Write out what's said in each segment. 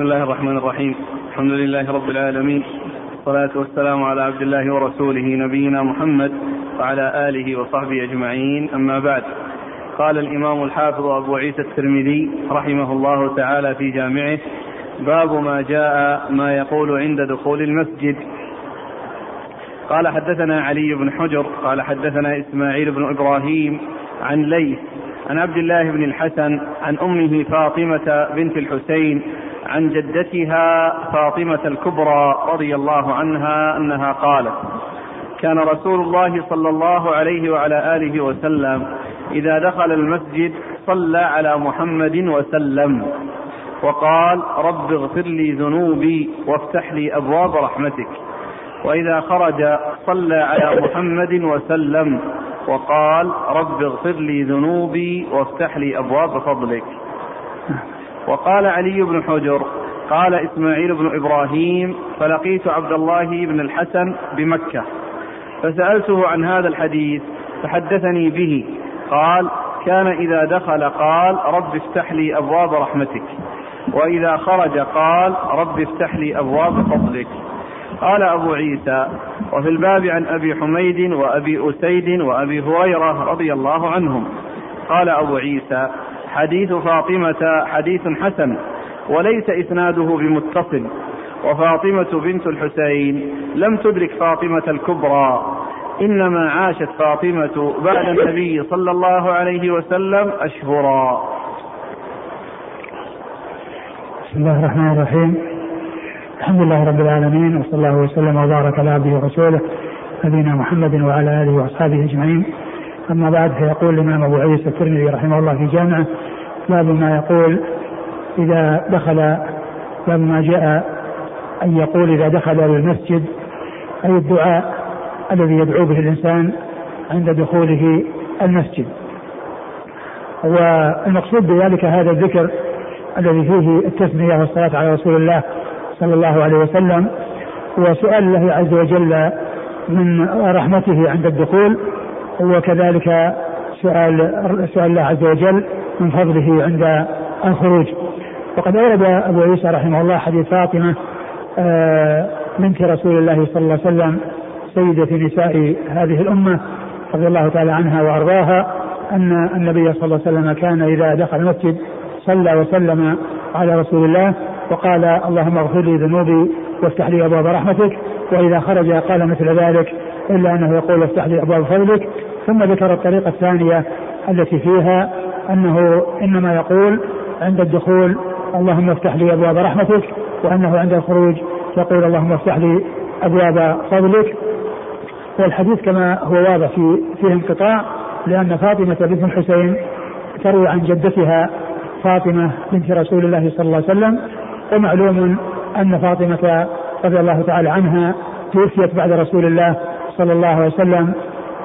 بسم الله الرحمن الرحيم الحمد لله رب العالمين والصلاة والسلام على عبد الله ورسوله نبينا محمد وعلى آله وصحبه أجمعين أما بعد قال الإمام الحافظ أبو عيسى الترمذي رحمه الله تعالى في جامعه باب ما جاء ما يقول عند دخول المسجد قال حدثنا علي بن حجر قال حدثنا إسماعيل بن إبراهيم عن ليث عن عبد الله بن الحسن عن أمه فاطمة بنت الحسين عن جدتها فاطمة الكبرى رضي الله عنها أنها قالت كان رسول الله صلى الله عليه وعلى آله وسلم إذا دخل المسجد صلى على محمد وسلم وقال رب اغفر لي ذنوبي وافتح لي أبواب رحمتك. وإذا خرج صلى على محمد وسلم وقال رب اغفر لي ذنوبي وافتح لي أبواب فضلك. وقال علي بن حجر قال إسماعيل بن إبراهيم فلقيت عبد الله بن الحسن بمكة. فسألته عن هذا الحديث فحدثني به قال كان إذا دخل قال رب افتح لي أبواب رحمتك. وإذا خرج قال رب افتح لي أبواب فضلك. قال أبو عيسى وفي الباب عن أبي حميد وأبي أسيد وأبي هريرة رضي الله عنهم. قال أبو عيسى حديث فاطمة حديث حسن وليس إسناده بمتصل. وفاطمة بنت الحسين لم تدرك فاطمة الكبرى إنما عاشت فاطمة بعد النبي صلى الله عليه وسلم أشهرا. بسم الله الرحمن الرحيم. الحمد لله رب العالمين وصلى الله وسلم وبارك على عبده ورسوله نبينا محمد وعلى آله وأصحابه أجمعين. أما بعد فيقول الإمام أبو عيسى الترمذي رحمه الله في جامعه باب ما يقول إذا دخل باب ما جاء أن يقول إذا دخل المسجد أي الدعاء الذي يدعو به الإنسان عند دخوله المسجد. والمقصود بذلك هذا الذكر الذي فيه التسمية والصلاة على رسول الله صلى الله عليه وسلم وسؤال الله عز وجل من رحمته عند الدخول وكذلك سؤال سؤال الله عز وجل من فضله عند الخروج. وقد أورد أبو عيسى رحمه الله حديث فاطمة آه، بنت رسول الله صلى الله عليه وسلم سيدة نساء هذه الأمة رضي الله تعالى عنها وأرضاها أن النبي صلى الله عليه وسلم كان إذا دخل المسجد صلى وسلم على رسول الله وقال اللهم اغفر لي ذنوبي وافتح لي أبواب رحمتك. وإذا خرج قال مثل ذلك إلا أنه يقول افتح لي أبواب فضلك. ثم ذكر الطريقة الثانية التي فيها أنه إنما يقول عند الدخول اللهم افتح لي أبواب رحمتك وأنه عند الخروج يقول اللهم افتح لي أبواب فضلك. والحديث كما هو واضح في فيه انقطاع لأن فاطمة بنت الحسين تروي عن جدتها فاطمة بنت رسول الله صلى الله عليه وسلم ومعلوم أن فاطمة رضي الله تعالى عنها توفيت بعد رسول الله صلى الله عليه وسلم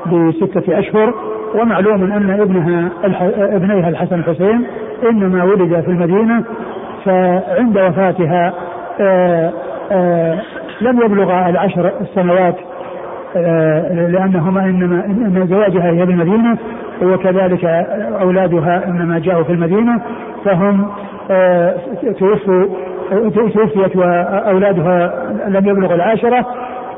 بستة أشهر ومعلوم أن ابنها ابنيها الحسن الحسين إنما ولد في المدينة فعند وفاتها آآ آآ لم يبلغ العشر السنوات لأنهما إنما إن زواجها هي بالمدينة وكذلك أولادها إنما جاءوا في المدينة فهم توفوا توفيت وأولادها لم يبلغوا العاشره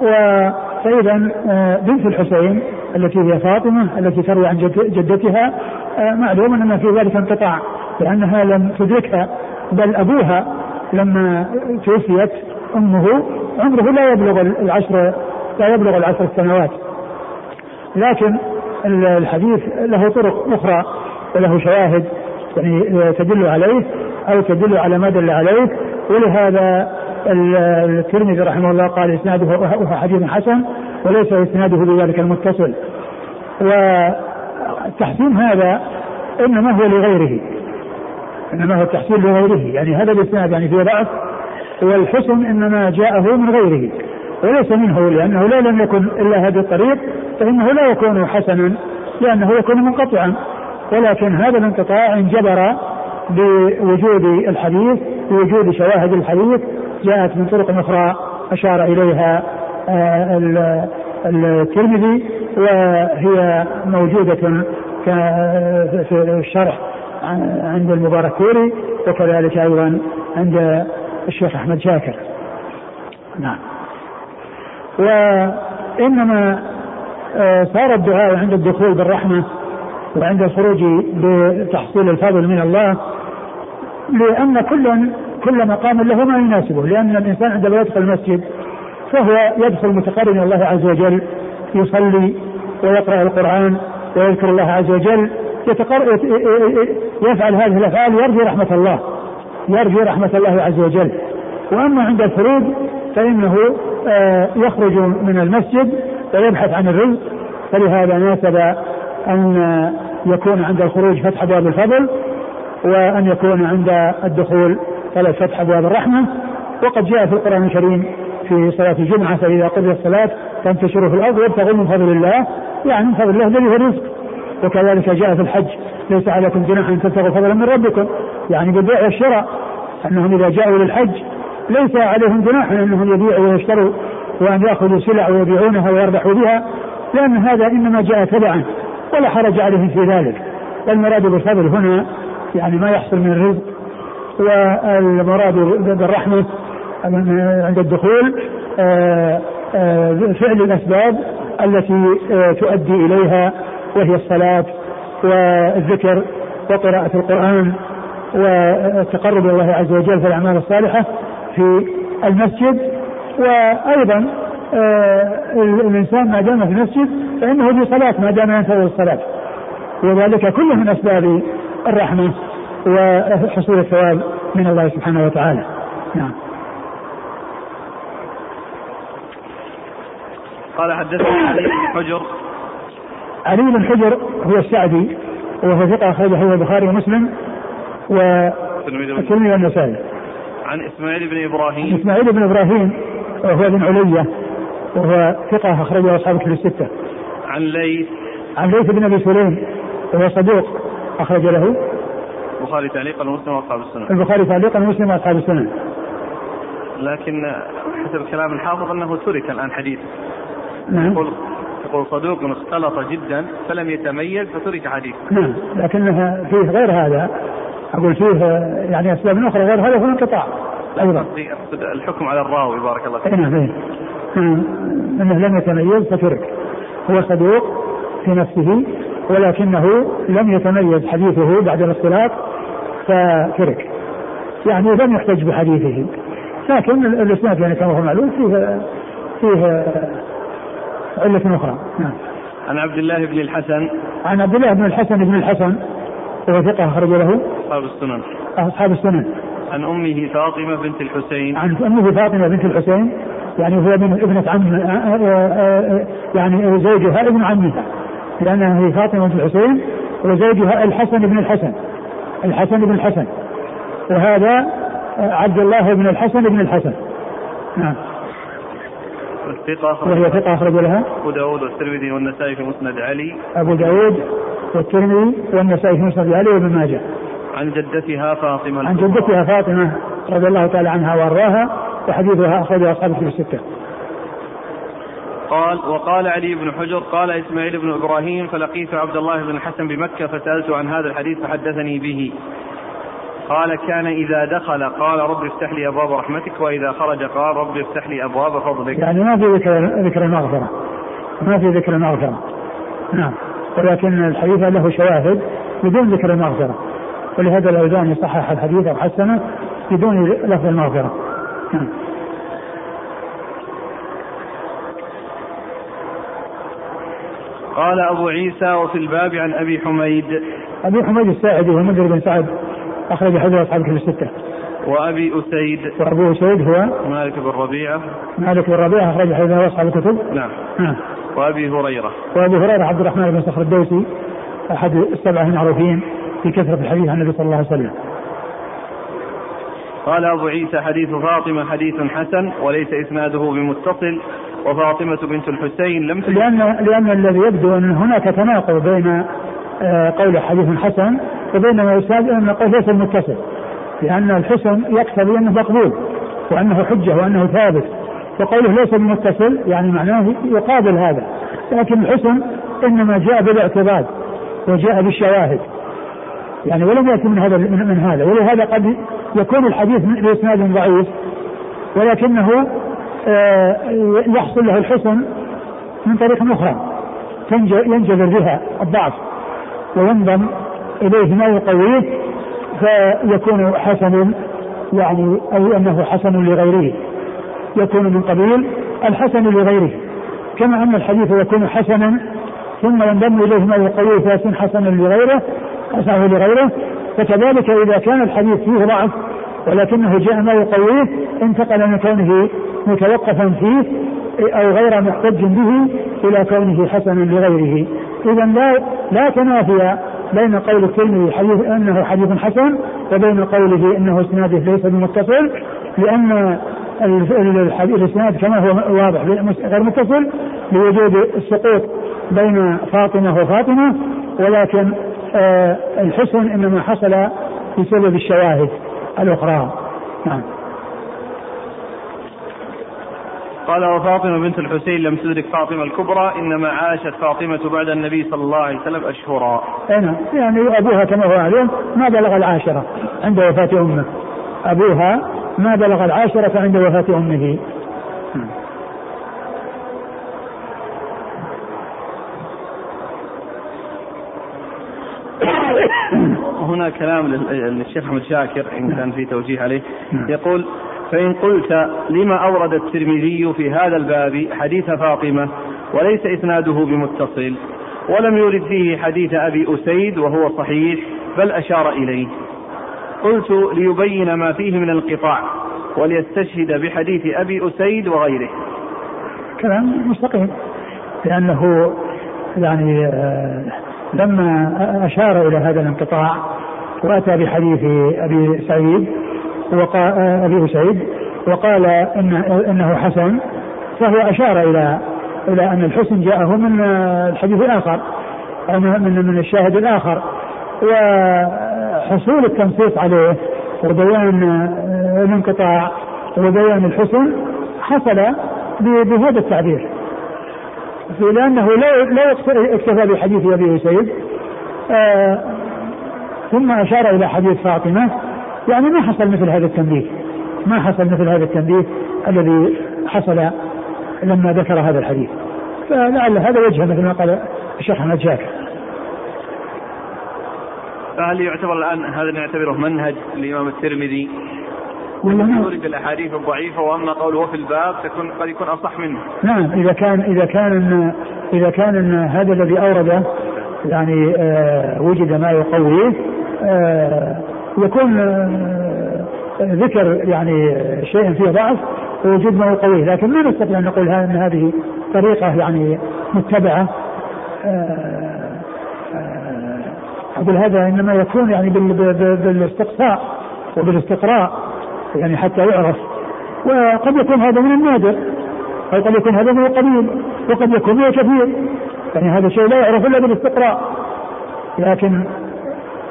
فاذا آه، بنت الحسين التي هي فاطمة التي تروي عن جدتها آه، معلوم أن في ذلك انقطاع لأنها لم تدركها بل أبوها لما توفيت أمه عمره لا يبلغ العشر لا يبلغ العشر سنوات. لكن الحديث له طرق أخرى وله شواهد يعني تدل عليه أو تدل على ما دل عليه ولهذا الترمذي رحمه الله قال إسناده هو حديث حسن وليس إسناده بذلك المتصل. والتحسين هذا إنما هو لغيره. إنما هو التحسين لغيره. يعني هذا الإسناد يعني فيه ضعف والحسن إنما جاءه من غيره وليس منه لأنه لا لم يكن إلا هذا الطريق فإنه لا يكون حسنا لأنه يكون منقطعا. ولكن هذا الانقطاع انجبر بوجود الحديث بوجود شواهد الحديث جاءت من طرق أخرى أشار إليها آه، الترمذي وهي موجودة في الشرح عند المبارك كوري وكذلك أيضا عند الشيخ أحمد شاكر. نعم. وإنما آه، صار الدعاء عند الدخول بالرحمة وعند الخروج بتحصيل الفضل من الله لأن كل كل مقام له ما يناسبه لأن الإنسان عندما يدخل المسجد فهو يدخل متقرب إلى الله عز وجل يصلي ويقرأ القرآن ويذكر الله عز وجل يفعل هذه الأفعال يرجو رحمة الله يرجو رحمة الله عز وجل. وأما عند الخروج فإنه آه، يخرج من المسجد ويبحث عن الرزق. فلهذا ناسب أن يكون عند الخروج فتح أبواب الفضل وأن يكون عند الدخول طلب فتح أبواب الرحمة. وقد جاء في القرآن الكريم في صلاة الجمعة فإذا قضي الصلاة فانتشروا في الأرض وابتغوا من فضل الله. يعني من فضل الله الذي هو الرزق. وكذلك جاء في الحج ليس عليكم جناح أن تبتغوا فضلا من ربكم. يعني بالبيع والشراء أنهم إذا جاءوا للحج ليس عليهم جناح أنهم يبيعوا ويشتروا وأن يأخذوا سلع ويبيعونها ويربحوا بها لأن هذا إنما جاء تبعا ولا حرج عليهم في ذلك. والمراد بالفضل هنا يعني ما يحصل من الرزق والمراد بالرحمة عند الدخول آه، آه، فعل الأسباب التي آه، تؤدي إليها وهي الصلاة والذكر وقراءة القرآن والتقرب إلى الله عز وجل في الأعمال الصالحة في المسجد. وأيضا الإنسان ما دام في المسجد فإنه في صلاة ما دام ينتظر الصلاة. وذلك كله من أسباب الرحمة. وحصول الثواب من الله سبحانه وتعالى. نعم. قال حدثنا علي بن حجر. علي بن حجر هو السعدي وهو ثقة أخرجه هو البخاري ومسلم والترمذي والنسائي. عن إسماعيل بن إبراهيم. إسماعيل بن إبراهيم وهو بن علية وهو ثقة أخرجه أصحاب كتب الستة. عن ليث. عن ليث بن أبي سليم وهو صدوق أخرج له. البخاري تعليقا ومسلم وأصحاب السنن البخاري تعليقا ومسلم وأصحاب السنن لكن حسب كلام الحافظ أنه ترك الآن حديث. نعم. يقول يقول صدوق اختلط جدا فلم يتميز فترك حديث. نعم. لكنها فيه غير هذا. أقول فيه يعني أسباب أخرى غير هذا هو انقطاع. أيضا. الحكم على الراوي بارك الله فيك. نعم فيه نعم. أنه لم يتميز فترك. هو صدوق في نفسه ولكنه لم يتميز حديثه بعد الاختلاط فترك يعني لم يحتج بحديثه. لكن الإسناد يعني كما هو معلوم فيه فيه علة أخرى. نعم. عن عبد الله بن الحسن. عن عبد الله بن الحسن بن الحسن وهو ثقة أخرج له. أصحاب السنن. أصحاب السنن. عن أمه فاطمة بنت الحسين. عن أمه فاطمة بنت الحسين يعني هو من ابنة عم يعني زوجها ابن عمها. لأنها هي فاطمة بنت الحسين وزوجها الحسن بن الحسن. الحسن بن الحسن. وهذا عبد الله بن الحسن بن الحسن. نعم. ثقة وهي ثقة أخرج لها. أبو داود والترمذي والنسائي في مسند علي. أبو داود والترمذي والنسائي في مسند علي وابن ماجه. عن جدتها فاطمة عن جدتها فاطمة رضي الله تعالى عنها وأرضاها وحديثها أخرجه أصحاب في الستة. قال وقال علي بن حجر قال إسماعيل بن إبراهيم فلقيت عبد الله بن الحسن بمكة فسالته عن هذا الحديث فحدثني به. قال كان إذا دخل قال رب افتح لي أبواب رحمتك وإذا خرج قال رب افتح لي أبواب فضلك. يعني ما في ذكر ذكر المغفرة. ما في ذكر المغفرة. نعم. ولكن الحديث له شواهد بدون ذكر المغفرة. ولهذا الألباني صحح الحديث أو حسنة بدون لفظ المغفرة. نعم. قال أبو عيسى وفي الباب عن أبي حميد. أبي حميد الساعدي هو منذر بن سعد أخرج حديث أصحاب الكتب الستة. وأبي أسيد. وأبو أسيد هو مالك بن ربيعة. مالك بن ربيعة أخرج حديث أصحاب الكتب. نعم. نعم وأبي هريرة. وأبي هريرة عبد الرحمن بن صخر الدوسي أحد السبعة المعروفين في كثرة الحديث عن النبي صلى الله عليه وسلم. قال أبو عيسى حديث فاطمة حديث حسن وليس إسناده بمتصل. وفاطمة بنت الحسين لم لأن لأن الذي يبدو أن هناك تناقض بين آه، قول حديث حسن وبينما يستاذ أن القول ليس متصل. لأن الحسن يقتضي أنه مقبول وأنه حجة وأنه ثابت. وقوله ليس بمتصل يعني معناه يقابل هذا. لكن الحسن إنما جاء بالاعتضاد وجاء بالشواهد. يعني ولم يأتي من هذا من هذا. ولهذا قد يكون الحديث بإسناد ضعيف. ولكنه يحصل له الحسن من طريق أخرى. ينجبر بها الضعف وينضم إليه ما يقويه فيكون حسن يعني أي أنه حسن لغيره. يكون من قبيل الحسن لغيره. كما أن الحديث يكون حسنا ثم ينضم إليه ما يقويه فيكون حسنا لغيره حسنه لغيره. فكذلك إذا كان الحديث فيه ضعف ولكنه جاء ما يقويه انتقل من كونه متوقفا فيه أو غير محتج به إلى كونه حسنا لغيره. اذا لا لا تنافي بين قول الترمذي حديث أنه حديث حسن وبين قوله إنه اسناده ليس بمتصل لأن الإسناد كما هو واضح غير متصل لوجود السقوط بين فاطمة وفاطمة ولكن آه الحسن إنما حصل بسبب الشواهد. الاخرى نعم قال وفاطمة بنت الحسين لم تدرك فاطمة الكبرى إنما عاشت فاطمة بعد النبي صلى الله عليه وسلم أشهرا نعم يعني أبوها كما هو معلوم ما بلغ العاشرة عند وفاة أمه أبوها ما بلغ العاشرة عند وفاة أمه هنا كلام للشيخ أحمد شاكر إن كان في توجيه عليه. يقول فإن قلت لما أورد الترمذي في هذا الباب حديث فاطمة وليس إسناده بمتصل ولم يورد فيه حديث أبي أسيد وهو صحيح بل أشار إليه. قلت ليبين ما فيه من الانقطاع وليستشهد بحديث أبي أسيد وغيره. كلام مستقيم لأنه يعني آه، لما أشار إلى هذا الانقطاع وأتى بحديث أبي سعيد وقال أبي سعيد وقال إن إنه حسن فهو أشار إلى إلى أن الحسن جاءه من الحديث الآخر أو من من الشاهد الآخر. وحصول التنصيص عليه وبيان الانقطاع وبيان الحسن حصل بهذا التعبير. لأنه لا لا اكتفى بحديث أبي سعيد. آه ثم أشار إلى حديث فاطمة. يعني ما حصل مثل هذا التنبيه. ما حصل مثل هذا التنبيه الذي حصل لما ذكر هذا الحديث. فلعل هذا وجهه مثل ما قال الشيخ أحمد شاكر فهل يعتبر الآن هذا نعتبره منهج الامام الترمذي؟ ولا يورد الأحاديث الضعيفة وأما قوله في الباب تكون قد يكون أصح منه. نعم إذا كان إذا كان إن إذا كان إن هذا الذي أورده يعني آه وجد ما يقويه آه يكون آه، ذكر يعني شيء فيه ضعف ووجود ما قوي لكن ما نستطيع أن نقول إن هذه طريقة يعني متبعة. آه، آه، أقول هذا إنما يكون يعني بالإستقصاء وبالاستقراء. يعني حتى يعرف وقد يكون هذا من النادر أو قد يكون هذا من القليل وقد يكون من الكثير يعني هذا الشيء لا يعرف الا بالاستقراء لكن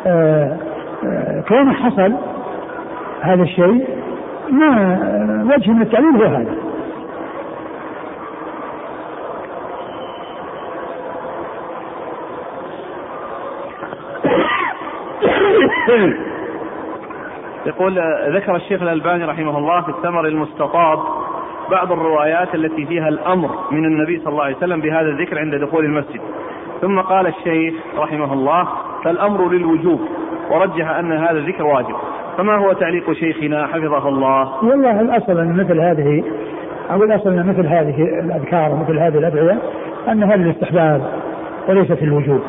آه كون حصل هذا الشيء ما وجه من التعليل هو هذا يقول ذكر الشيخ الألباني رحمه الله في الثمر المستطاب بعض الروايات التي فيها الأمر من النبي صلى الله عليه وسلم بهذا الذكر عند دخول المسجد. ثم قال الشيخ رحمه الله فالأمر للوجوب ورجح أن هذا الذكر واجب. فما هو تعليق شيخنا حفظه الله؟ والله الأصل أن مثل هذه أو الأصل أن مثل هذه الأذكار ومثل هذه الأدعية أنها للاستحباب وليست الوجوب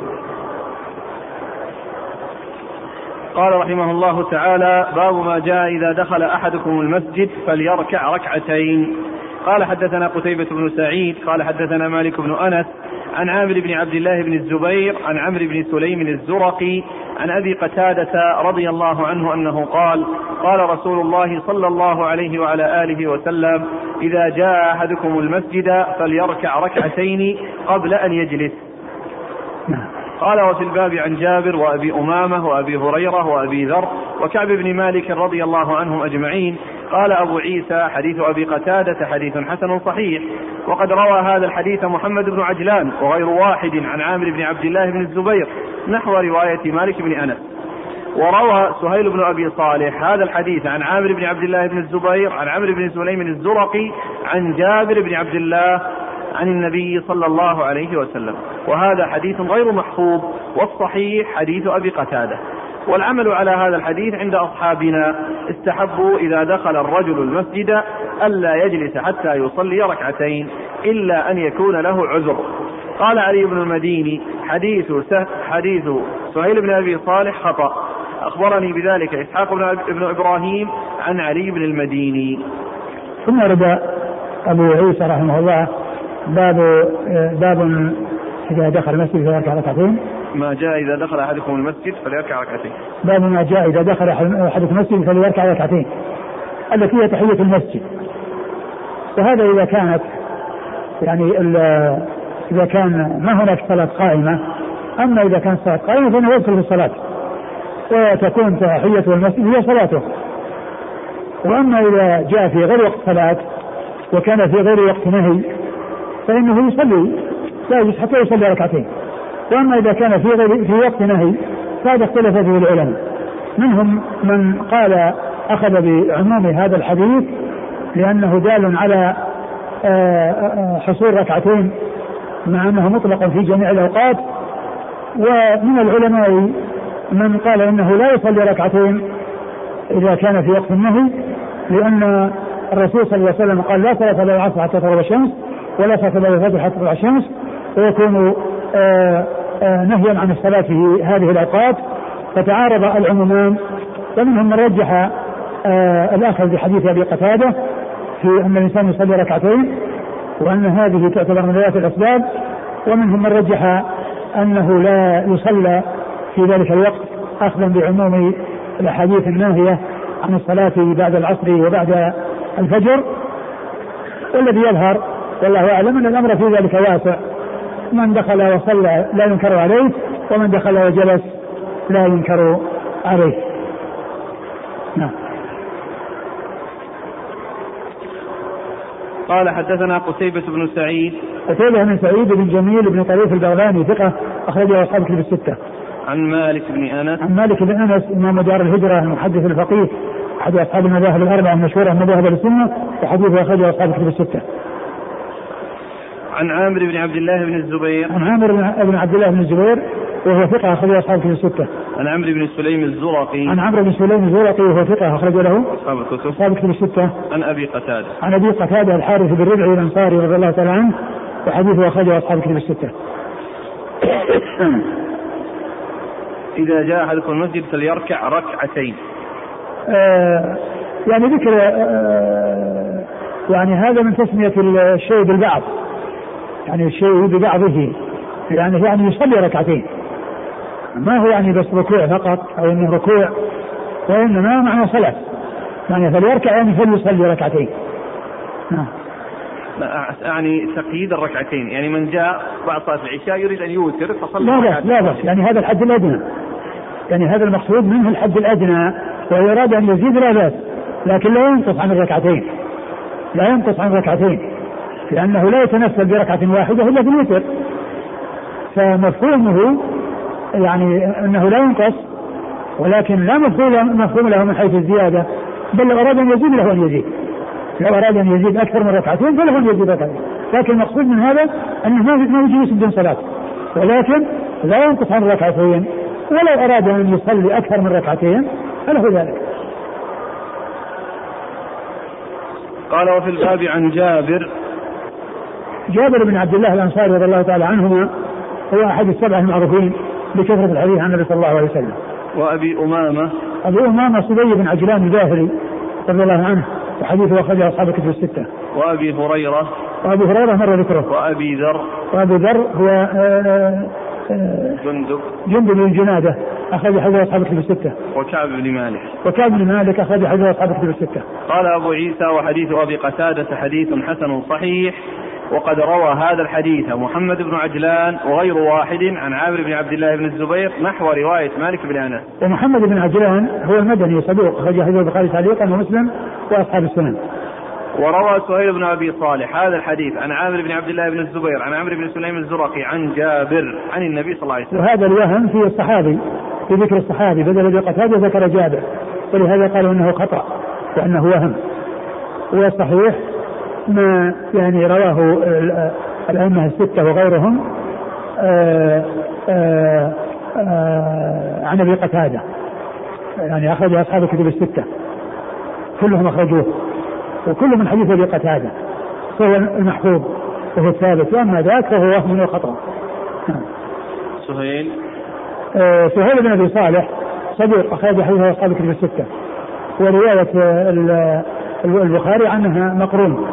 قال رحمه الله تعالى باب ما جاء إذا دخل أحدكم المسجد فليركع ركعتين. قال حدثنا قتيبة بن سعيد قال حدثنا مالك بن أنس عن عامر بن عبد الله بن الزبير عن عمرو بن سليم الزرقي عن أبي قتادة رضي الله عنه أنه قال قال رسول الله صلى الله عليه وعلى آله وسلم إذا جاء أحدكم المسجد فليركع ركعتين قبل أن يجلس. قال وفي الباب عن جابر وأبي أمامة وأبي هريرة وأبي ذر وكعب بن مالك رضي الله عنهم أجمعين. قال أبو عيسى حديث أبي قتادة حديث حسن صحيح. وقد روى هذا الحديث محمد بن عجلان وغير واحد عن عامر بن عبد الله بن الزبير نحو رواية مالك بن أنس. وروى سهيل بن أبي صالح هذا الحديث عن عامر بن عبد الله بن الزبير عن عمرو بن سليم الزرقي عن جابر بن عبد الله عن النبي صلى الله عليه وسلم. وهذا حديث غير محفوظ والصحيح حديث أبي قتادة. والعمل على هذا الحديث عند أصحابنا استحبوا إذا دخل الرجل المسجد ألا يجلس حتى يصلي ركعتين إلا أن يكون له عذر. قال علي بن المديني حديث حديث سهيل بن أبي صالح خطأ. أخبرني بذلك إسحاق بن إبراهيم عن علي بن المديني. ثم رد أبو عيسى رحمه الله باب باب إذا دخل المسجد فليركع ركعتين. ما جاء إذا دخل أحدكم المسجد فليركع ركعتين. باب ما جاء إذا دخل أحدكم المسجد فليركع ركعتين. التي هي تحية المسجد. وهذا إذا كانت يعني إذا كان ما هناك صلاة قائمة. أما إذا كانت صلاة قائمة فإنه يدخل في الصلاة. وتكون تحية المسجد هي صلاته. وأما إذا جاء في غير وقت صلاة وكان في غير وقت نهي فإنه يصلي لا يجوز حتى يصلي ركعتين. وأما إذا كان في غير في وقت نهي فهذا اختلف فيه العلماء. منهم من قال أخذ بعموم هذا الحديث لأنه دال على آه، آه، حصول ركعتين مع أنه مطلق في جميع الأوقات. ومن العلماء من قال إنه لا يصلي ركعتين إذا كان في وقت النهي لأن الرسول صلى الله عليه وسلم قال لا إلا العصر حتى تغرب الشمس. ولا صلاة الا الفجر حتى تطلع الشمس ويكون آه، آه، نهيا عن الصلاة في هذه الأوقات. فتعارض العمومان ومنهم من رجح آه، الاخذ بحديث أبي قتادة في أن الإنسان يصلي ركعتين وأن هذه تعتبر من ذات الأسباب. ومنهم من رجح أنه لا يصلى في ذلك الوقت اخذا بعموم الأحاديث الناهية عن الصلاة بعد العصر وبعد الفجر. والذي يظهر والله أعلم أن الأمر في ذلك واسع من دخل وصلى لا ينكر عليه ومن دخل وجلس لا ينكر عليه. نعم. قال حدثنا قتيبة بن سعيد. قتيبة بن سعيد بن جميل بن طريف البغلاني ثقة أخرجه أصحاب كتب الستة. عن مالك بن أنس. عن مالك بن أنس إمام دار الهجرة المحدث الفقيه أحد أصحاب المذاهب الأربعة المشهورة من مذاهب السنة وحديثه أخرجه أصحاب كتب الستة. عن عامر بن عبد الله بن الزبير عن عامر بن عبد الله بن الزبير وهو ثقة أخرج أصحاب كتب الستة. عن عمرو بن سليم الزرقي. عن عمرو بن سليم الزرقي وهو ثقة أخرج له أصحاب الكتب. أصحاب كتب الستة. عن أبي قتادة. عن أبي قتادة الحارث بن ربعي الأنصاري رضي الله تعالى عنه وحديثه أخرجه أصحاب كتب الستة. إذا جاء أحدكم المسجد فليركع ركعتين. آه يعني ذكر آه يعني هذا من تسمية الشيء بالبعض يعني الشيء ببعضه يعني يعني يصلي ركعتين. ما هو يعني بس ركوع فقط أو إنه ركوع وإنما معنى صلاة. يعني فليركع يعني فليصلي ركعتين. نعم. يعني تقييد الركعتين. يعني من جاء بعد صلاة العشاء يريد أن يوتر فصلى لا بس لا بس يعني هذا الحد الأدنى. يعني هذا المقصود منه الحد الأدنى ويراد أن يزيد لا بأس لكن لا ينقص عن الركعتين. لا ينقص عن الركعتين. لأنه لا يتنفل بركعة واحدة إلا في الوتر فمفهومه يعني أنه لا ينقص ولكن لا مفهوم مفهوم له من حيث الزيادة بل لو أراد أن يزيد له أن يزيد. لو أراد أن يزيد أكثر من ركعتين فله أن يزيد ركعتين. لكن المقصود من هذا أنه ما ما يجي يسد صلاة. ولكن لا ينقص عن ركعتين. ولو أراد أن يصلي أكثر من ركعتين فله ذلك. قال وفي الباب عن جابر جابر بن عبد الله الأنصاري رضي الله تعالى عنهما هو أحد السبعة المعروفين بكثرة الحديث عن النبي صلى الله عليه وسلم. وأبي أمامة ابي أمامة صبي بن عجلان الباهلي رضي الله عنه وحديثه أخرجه أصحاب الكتب الستة. وأبي هريرة وابي هريرة مر ذكره. وأبي ذر وأبي ذر هو آه، آه، جندب جندب بن جنادة أخرج حديث أصحاب الكتب الستة. وكعب بن مالك. وكعب بن مالك أخرج حديث أصحاب الكتب الستة. قال أبو عيسى وحديث أبي قتادة حديث حسن صحيح وقد روى هذا الحديث محمد بن عجلان وغير واحد عن عامر بن عبد الله بن الزبير نحو رواية مالك بن أنس. ومحمد بن عجلان هو المدني صدوق أخرج حديث البخاري تعليقا ومسلم وأصحاب السنن. وروى سهيل بن أبي صالح هذا الحديث عن عامر بن عبد الله بن الزبير عن عمرو بن سليم الزرقي عن جابر عن النبي صلى الله عليه وسلم. وهذا الوهم في الصحابي بذكر الصحابي بدل بقتادة ذكر جابر ولهذا قالوا إنه خطأ وإنه وهم. والصحيح ما يعني رواه الأئمة الستة وغيرهم آآ آآ آآ عن أبي قتادة. يعني أخرج أصحاب الكتب الستة. كلهم أخرجوه. وكل من حديث أبي قتادة. فهو المحفوظ وهو الثابت. وأما ذاك فهو وهم وخطأ سهيل؟ سهيل بن أبي صالح صديق أخرج حديثه أصحاب الكتب الستة. ورواية البخاري عنها مقرون.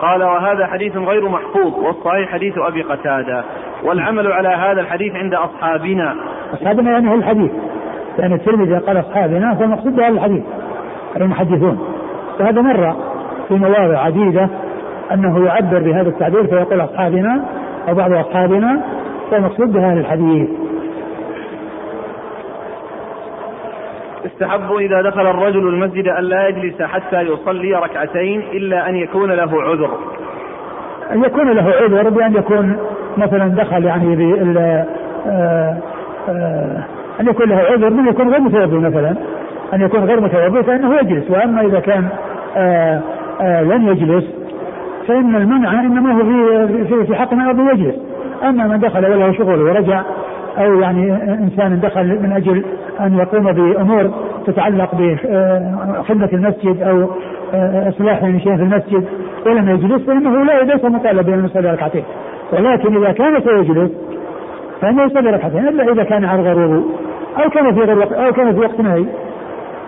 قال وهذا حديث غير محفوظ والصحيح حديث أبي قتادة. والعمل على هذا الحديث عند أصحابنا. أصحابنا يعني هو الحديث. يعني الترمذي قال أصحابنا فالمقصود بهذا الحديث المحدثون. وهذا مر في مواضع عديدة أنه يعبر بهذا التعبير فيقول أصحابنا أو بعض اصحابنا فالمقصود بهذا الحديث. يستحب إذا دخل الرجل المسجد أن لا يجلس حتى يصلي ركعتين إلا أن يكون له عذر. أن يكون له عذر بأن يكون مثلا دخل يعني بال آه، آه، أن يكون له عذر من يكون غير متوضئ مثلا. أن يكون غير متوضئ فإنه يجلس. وأما إذا كان آآ آه، آآ لن يجلس فإن المنع إنما هو في في, في حق من يجلس. أما من دخل وله شغل ورجع أو يعني إنسان دخل من أجل أن يقوم بأمور تتعلق بخدمة المسجد أو إصلاح شيء في المسجد ولم يجلس فإنه لا ليس مطالب بأن يصلي ركعتين. ولكن إذا كان سيجلس فإنه يصلي ركعتين إلا إذا كان على غير أو كان في غير وقت أو كان في وقت نهي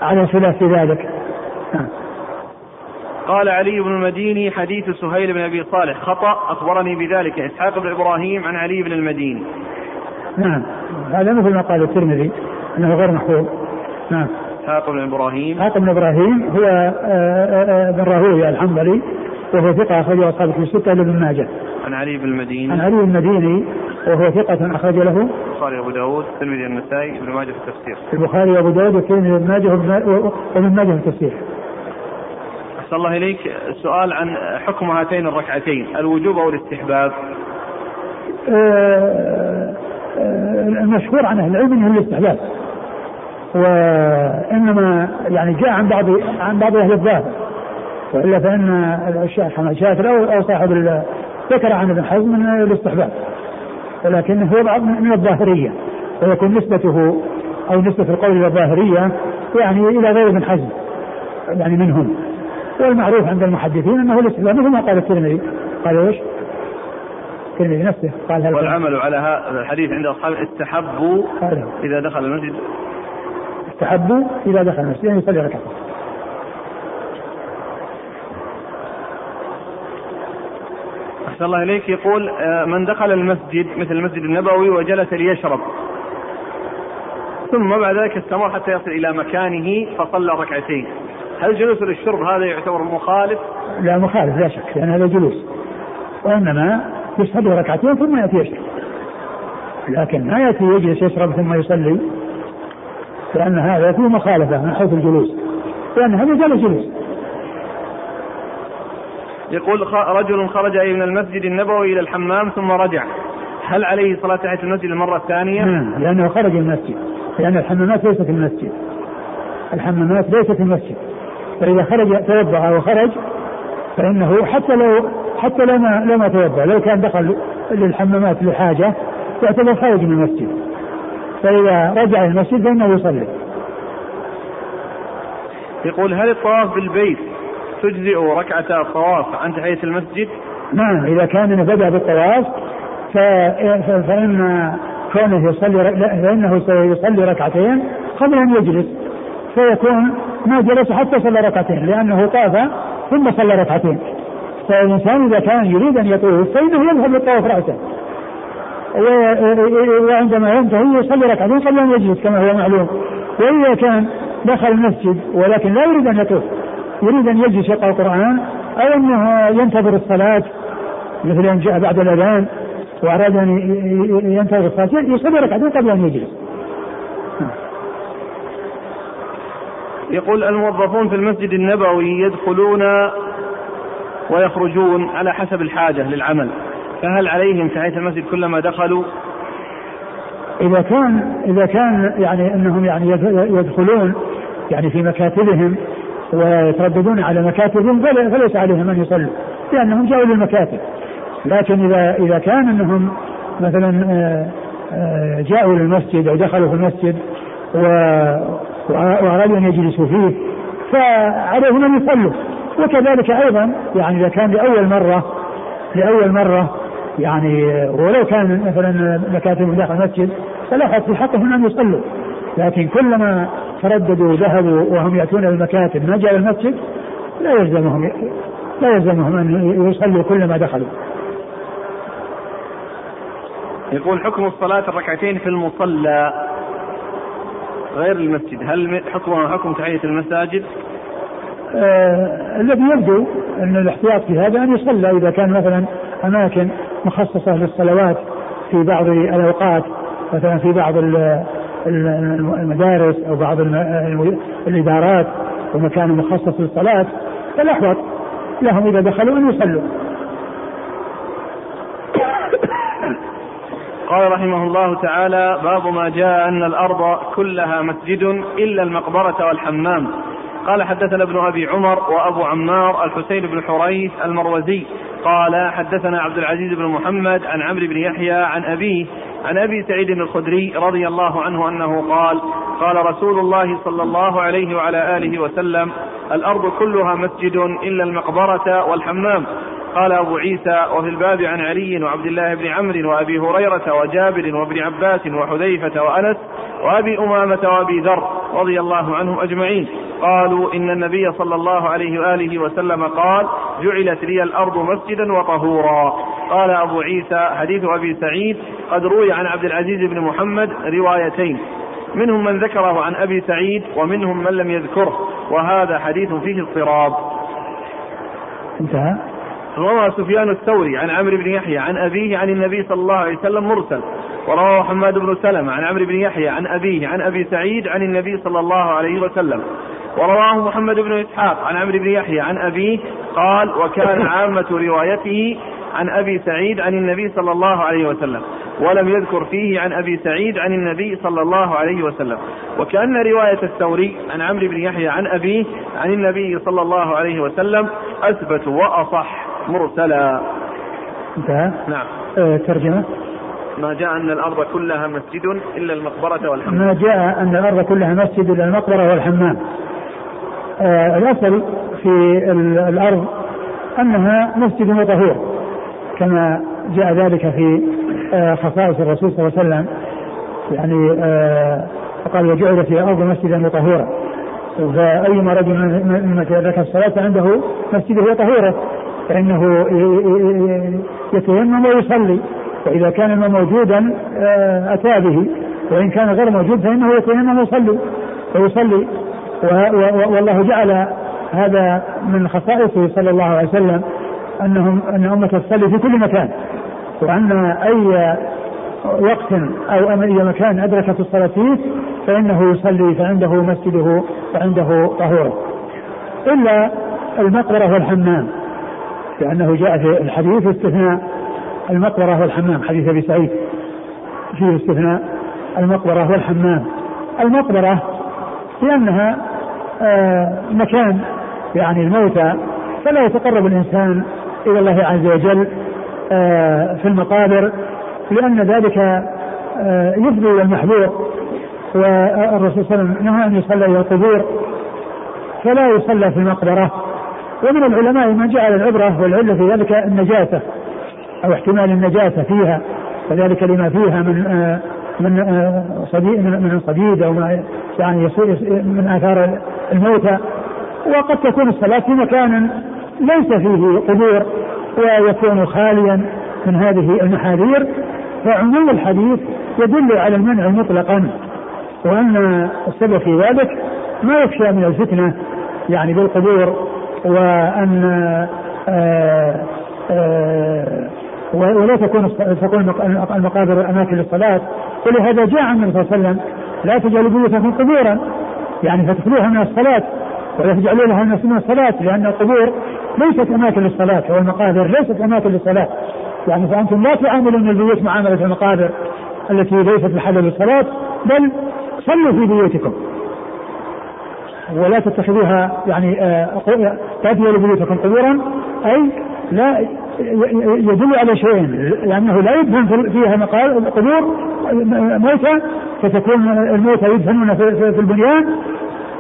على خلاف ذلك. نعم. قال علي بن المديني حديث سهيل بن أبي صالح خطأ أخبرني بذلك إسحاق بن إبراهيم عن علي بن المديني. نعم هذا مثل ما قال الترمذي أنه غير محفوظ نعم اسحاق بن إبراهيم اسحاق بن إبراهيم هو آه، آه، آه، بن راهويه الحنظلي وهو ثقة أخرجه أصحاب في الستة لابن ماجه. عن علي بن المديني. عن علي بن المديني وهو ثقة أخرج له. البخاري وأبو داود الترمذي النسائي ابن ماجه في التفسير. البخاري وأبو داود والترمذي وابن ماجه وابن ماجه في التفسير. أحسن الله إليك السؤال عن حكم هاتين الركعتين الوجوب أو الاستحباب؟ المشهور عن أهل العلم إنه الاستحباب وإنما يعني جاء عن بعض عن بعض أهل الظاهر. وإلا فإن الشيخ حمد شاكر أو صاحب ذكر عن ابن حزم من الاستحباب ولكنه هو بعض من الظاهرية. ويكون نسبته أو نسبة القول إلى الظاهرية يعني إلى غير ابن حزم. يعني منهم. والمعروف عند المحدثين إنه الاستحباب مثل ما قال الترمذي. قال إيش؟ الترمذي نفسه قال هل والعمل على هذا الحديث عند اصحاب استحبوا إذا دخل المسجد. استحبوا إذا دخل المسجد يعني يصلي ركعتين أحسن الله إليك. يقول آه، من دخل المسجد مثل المسجد النبوي وجلس ليشرب. ثم بعد ذلك استمر حتى يصل إلى مكانه فصلى ركعتين. هل جلوس للشرب هذا يعتبر مخالف؟ لا مخالف لا شك لأن هذا جلوس. وإنما يصلي ركعتين ثم يأتي يشرب. لكن ما يأتي يجلس يشرب ثم يصلي لأن هذا فيه مخالفة من حيث الجلوس. لأن هذا جلس جلوس. يقول رجل خرج من المسجد النبوي إلى الحمام ثم رجع. هل عليه صلاة تحية المسجد المرة الثانية؟ نعم لأنه خرج من المسجد. لأن الحمامات ليست في المسجد. الحمامات ليست في المسجد. فإذا خرج توضأ وخرج فإنه حتى لو حتى لو ما لو ما توضأ. لو كان دخل للحمامات لحاجة يعتبر خارج من المسجد. فإذا رجع إلى المسجد فإنه يصلي. يقول هل الطواف بالبيت تجزئ ركعة الطواف عن تحية المسجد؟ نعم إذا كان بدأ بالطواف فإن كونه يصلي فإنه سيصلي ركعتين قبل أن يجلس. فيكون ما جلس حتى صلى ركعتين لأنه طاف ثم صلى ركعتين. فالإنسان إذا كان يريد أن يطوف. فإنه يذهب للطواف رأسا وعندما ينتهي يصلي ركعتين قبل أن يجلس كما هو معلوم. وإذا كان دخل المسجد ولكن لا يريد أن يطوف يريد أن يجلس يقرأ القرآن أو أنه ينتظر الصلاة مثل أن جاء بعد الأذان وأراد أن ينتظر الصلاة يصلي ركعتين قبل أن يجلس. يقول الموظفون في المسجد النبوي يدخلون ويخرجون على حسب الحاجة للعمل. فهل عليهم تحية المسجد كلما دخلوا؟ إذا كان إذا كان يعني أنهم يعني يدخلون يعني في مكاتبهم ويترددون على مكاتبهم فليس عليهم أن يصلوا لأنهم جاءوا للمكاتب. لكن إذا إذا كان أنهم مثلا آه، آه، جاءوا للمسجد أو دخلوا في المسجد وأرادوا أن يجلسوا فيه فعليهم أن يصلوا. وكذلك أيضا يعني إذا كان لأول مرة لأول مرة يعني ولو كان مثلا مكاتب داخل المسجد فلا في حقهم أن يصلوا. لكن كلما ترددوا ذهبوا وهم يأتون المكاتب ما جاء المسجد لا يلزمهم لا يلزمهم أن يصلوا كلما دخلوا. يقول حكم الصلاة الركعتين في المصلى غير المسجد. هل حكمها حكم تحية المساجد؟ آه الذي يبدو أن الاحتياط في هذا أن يصلى إذا كان مثلا أماكن مخصصة للصلوات في بعض الأوقات مثلا في بعض المدارس أو بعض الإدارات ومكان مخصص للصلاة فالأحوط لهم إذا دخلوا أن يصلوا. قال رحمه الله تعالى باب ما جاء أن الأرض كلها مسجد إلا المقبرة والحمام. قال حدثنا ابن أبي عمر وأبو عمار الحسين بن حريث المروزي قال حدثنا عبد العزيز بن محمد عن عمرو بن يحيى عن أبيه عن أبي سعيد الخدري رضي الله عنه أنه قال قال رسول الله صلى الله عليه وعلى آله وسلم الأرض كلها مسجد إلا المقبرة والحمام. قال أبو عيسى وفي الباب عن علي وعبد الله بن عمرو وأبي هريرة وجابر وابن عباس وحذيفة وأنس وأبي أمامة وأبي ذر رضي الله عنهم أجمعين. قالوا إن النبي صلى الله عليه وآله وسلم قال جعلت لي الأرض مسجدا وطهورا. قال أبو عيسى حديث أبي سعيد قد روي عن عبد العزيز بن محمد روايتين. منهم من ذكره عن أبي سعيد ومنهم من لم يذكره. وهذا حديث فيه اضطراب. انتهى. روى سفيان الثوري عن عمرو بن يحيى عن أبيه عن النبي صلى الله عليه وسلم مرسل. وروى حماد بن سلمة عن عمرو بن يحيى عن أبيه عن أبي سعيد عن النبي صلى الله عليه وسلم. ورواه محمد بن إسحاق عن عمرو بن يحيى عن أبيه قال وكان عامة روايته عن أبي سعيد عن النبي صلى الله عليه وسلم ولم يذكر فيه عن أبي سعيد عن النبي صلى الله عليه وسلم. وكأن رواية الثوري عن عمرو بن يحيى عن أبيه عن النبي صلى الله عليه وسلم أثبت وأصح مرسلا. انتهى؟ نعم. أه ترجمة؟ ما جاء أن الأرض كلها مسجد إلا المقبرة والحمام. ما جاء أن الأرض كلها مسجد إلا المقبرة والحمام. آه الأصل في الأرض أنها مسجد وطهور كما جاء ذلك في آه خصائص الرسول صلى الله عليه وسلم. يعني آه فقال وجعل في الأرض مسجدا وطهورا. فأيما رجل من ترك الصلاة عنده مسجده وطهوره فإنه يتيمم ويصلي. فإذا كان موجودا آه، أتى به. وإن كان غير موجود فإنه يتيمم ويصلي ويصلي. والله جعل هذا من خصائصه صلى الله عليه وسلم. أنهم أن أمة تصلي في كل مكان. وأن أي وقت أو أي مكان أدركت الصلاة فيه فإنه يصلي فعنده مسجده فعنده طهوره. إلا المقبرة والحمام لأنه جاء في الحديث استثناء المقبرة والحمام حديث أبي سعيد. فيه استثناء المقبرة والحمام. المقبرة لأنها آه مكان يعني الموتى فلا يتقرب الإنسان إلى الله عز وجل آه في المقابر لأن ذلك آه يفضي إلى المحذور والرسول صلى الله عليه وسلم نهى أن يصلى إلى القبور فلا يصلى في المقبرة. ومن العلماء من جعل العبرة والعلة في ذلك النجاسة أو احتمال النجاسة فيها وذلك لما فيها من آه من صديد من صديد أو ما يعني يصير من آثار الموتى. وقد تكون الصلاة في مكان ليس فيه قبور ويكون خاليا من هذه المحاذير فعموم الحديث يدل على المنع مطلقا وأن السبب في ذلك ما يخشى من الفتنة يعني بالقبور وأن آه، آه، ولا تكون تكون المقابر أماكن للصلاة. ولهذا جاء عن النبي صلى الله عليه وسلم لا تجعلوا بيوتكم قبورا. يعني فتدخلوها من الصلاة ولا تجعلوا لها من الصلاة لأن القبور ليست أماكن للصلاة والمقابر ليست أماكن للصلاة. يعني فأنتم لا تعاملون البيوت معاملة المقابر التي ليست محل للصلاة بل صلوا في بيوتكم. ولا تتخذوها يعني آه، تأتوا لبيوتكم قبورا أي لا يدل على شيئين لأنه لا يدفن فيها قبور موتى فتكون الموتى يدفنون في البنيان.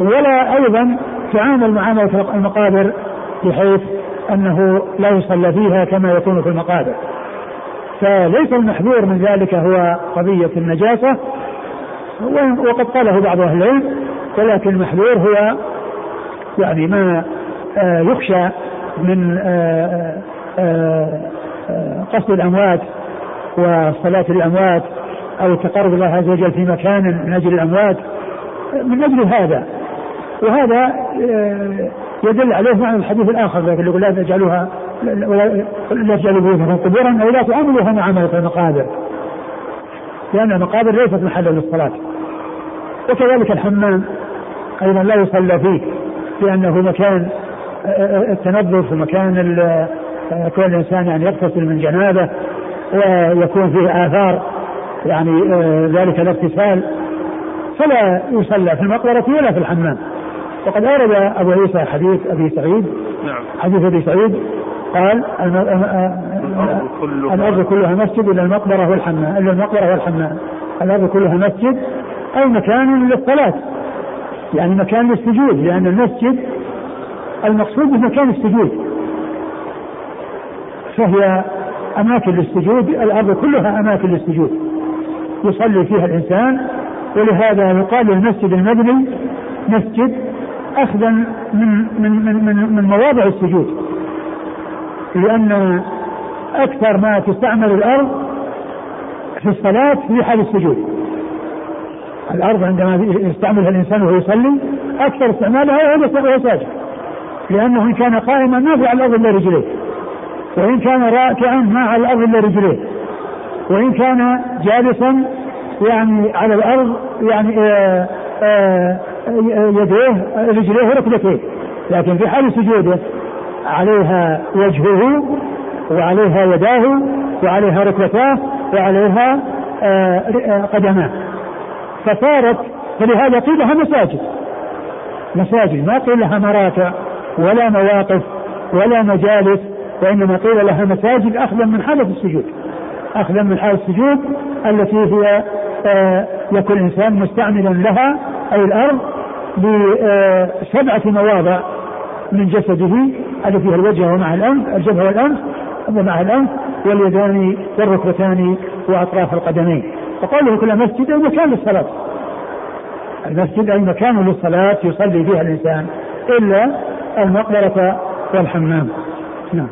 ولا أيضا تعامل معاملة المقابر بحيث أنه لا يصلى فيها كما يكون في المقابر. فليس المحذور من ذلك هو قضية النجاسة وقد قاله بعض أهل العلم ولكن المحذور هو يعني ما آه، يخشى من آه، آه، قصد الأموات وصلاة الأموات أو التقرب الله عز وجل في مكان من أجل الأموات من أجل هذا. وهذا يدل عليه معنى الحديث الآخر يقول لا تجعلوها لا تجعلوا بيوتكم قبورا أو لا تعاملوها معاملة المقابر. لأن المقابر ليست محلا للصلاة. وكذلك الحمام أيضا لا يصلى فيه لأنه مكان التنظف ومكان كون الإنسان يعني يغتسل من جنابه ويكون فيه آثار يعني ذلك الاغتسال. فلا يصلى في المقبرة ولا في الحمام. وقد أورد أبو عيسى حديث أبي سعيد. نعم. حديث أبي سعيد قال الأرض كلها. مسجد إلا المقبرة والحمام إلا المقبرة والحمام. الأرض كلها مسجد أي مكان للصلاة. يعني مكان للسجود لأن المسجد المقصود بمكان السجود. فهي أماكن للسجود الأرض كلها أماكن للسجود. يصلي فيها الإنسان ولهذا يقال المسجد المبني مسجد أخذا من من من من, من مواضع السجود. لأن أكثر ما تستعمل الأرض في الصلاة في حال السجود. الأرض عندما يستعملها الإنسان وهو يصلي أكثر استعمالها وهو ساجد. لأنه إن كان قائما ما في على الأرض إلا رجليه. وإن كان راكعا ما على الأرض إلا رجليه. وإن كان جالسا يعني على الأرض يعني آآ آه، آآ آه، يديه رجليه وركبتيه. لكن في حال سجوده عليها وجهه وعليها يداه وعليها ركبتاه وعليها آه، قدماه. فصارت فلهذا قيل لها مساجد. مساجد ما قيل لها مراكع ولا مواقف ولا مجالس وإنما قيل لها مساجد اخذا من حالة السجود. اخذا من حالة السجود التي هي آه يكون الإنسان مستعملا لها أي الأرض بسبعة مواضع من جسده التي هي الوجه ومع الأنف الجبهة والأنف ومع الأنف واليدان والركبتان وأطراف القدمين. وقوله كل مسجد أي مكان للصلاة. المسجد أي مكان للصلاة يصلي فيها الإنسان إلا المقبرة والحمام. نعم.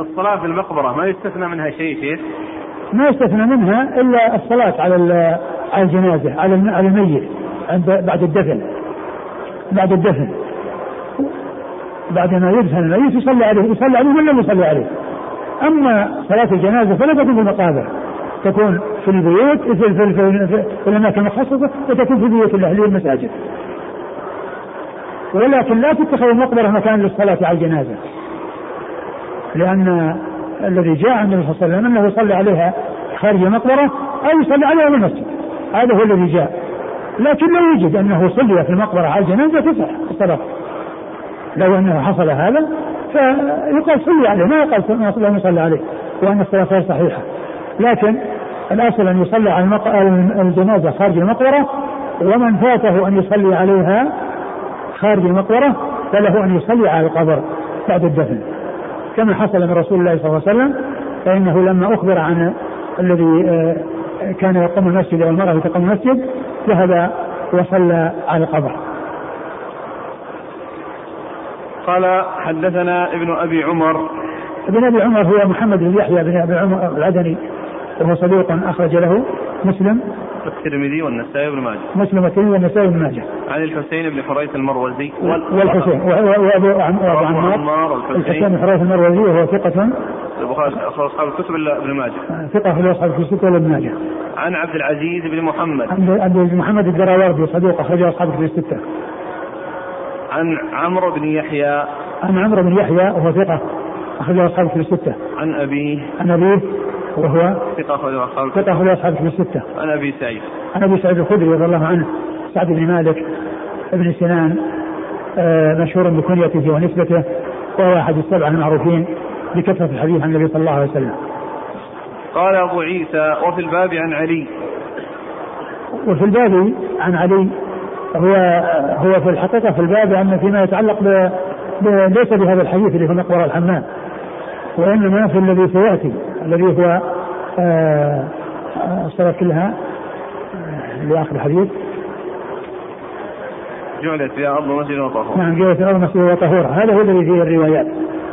الصلاة في المقبرة ما يستثنى منها شيء شيخ؟ ما يستثنى منها إلا الصلاة على الجنازة على الميت بعد الدفن. بعد الدفن. بعدما يدفن الميت يصلي عليه يصلي عليه ولا يصلي عليه؟ أما صلاة الجنازة فلا تكون في المقابر. تكون في البيوت في, في, في, في, في الأماكن المخصصة وتكون في بيوت الاهليه المساجد ولكن لا تتخذ المقبرة مكان للصلاة على الجنازة. لأن الذي جاء عن النبي صلى الله عليه وسلم أنه يصلي عليها خارج المقبرة أو يصلي عليها في المسجد. هذا هو الذي جاء. لكن لو يوجد أنه صلي في المقبرة على الجنازة تصح الصلاه لو أنه حصل هذا فيقال صلي عليه. ما يقال لا يصلى عليه وأن الصلاة غير صحيحة. لكن الأصل أن يصلي على الجنازة خارج المقبرة ومن فاته أن يصلي عليها خارج المقبرة فله أن يصلي على القبر بعد الدفن. كما حصل من رسول الله صلى الله عليه وسلم فإنه لما أخبر عن الذي آه، كان يقوم المسجد أو المراه تقوم المسجد ذهب وصلى على القبر. قال حدثنا ابن أبي عمر. ابن أبي عمر هو محمد بن يحيى بن أبي عمر العدني وهو صدوق أخرج له مسلم. الترمذي والنسائي بن ماجه. مسلم والترمذي والنسائي بن ماجه. عن الحسين بن حريث المروزي. والحسين. وأبو عمار. الحسين بن حريث المروزي وهو ثقة. البخاري أصحاب الكتب إلا ابن ماجه. ثقة في أصحاب الكتب ولا ابن ماجه. عن عبد العزيز بن محمد. عبد محمد الدراوردي صدوق اخرج أصحاب الكتب الستة. عن عمرو بن يحيى. عن عمرو بن يحيى وهو ثقة أخرج أصحاب في الستة. عن أبيه. عن أبيه. وهو ثقة أخرجه أصحاب ثقة أخرجه أصحاب الكتب الستة. عن أبي سعيد. عن أبي سعيد الخدري رضي الله عنه سعد بن مالك بن سنان آه، مشهور بكنيته ونسبته وهو أحد السبعة المعروفين بكثرة الحديث عن النبي صلى الله عليه وسلم. قال أبو عيسى وفي الباب عن علي. وفي الباب عن علي هو هو في الحقيقة في الباب أن فيما يتعلق ب ليس بهذا الحديث اللي هو مقبرة الحمام وإنما في الذي سيأتي الذي هو آه، الصلاة كلها لآخر الحديث. جعلت فيها أرض مسجد وطهور نعم جعلت الأرض مسجد وطهورا. هذا هو الذي فيه الروايات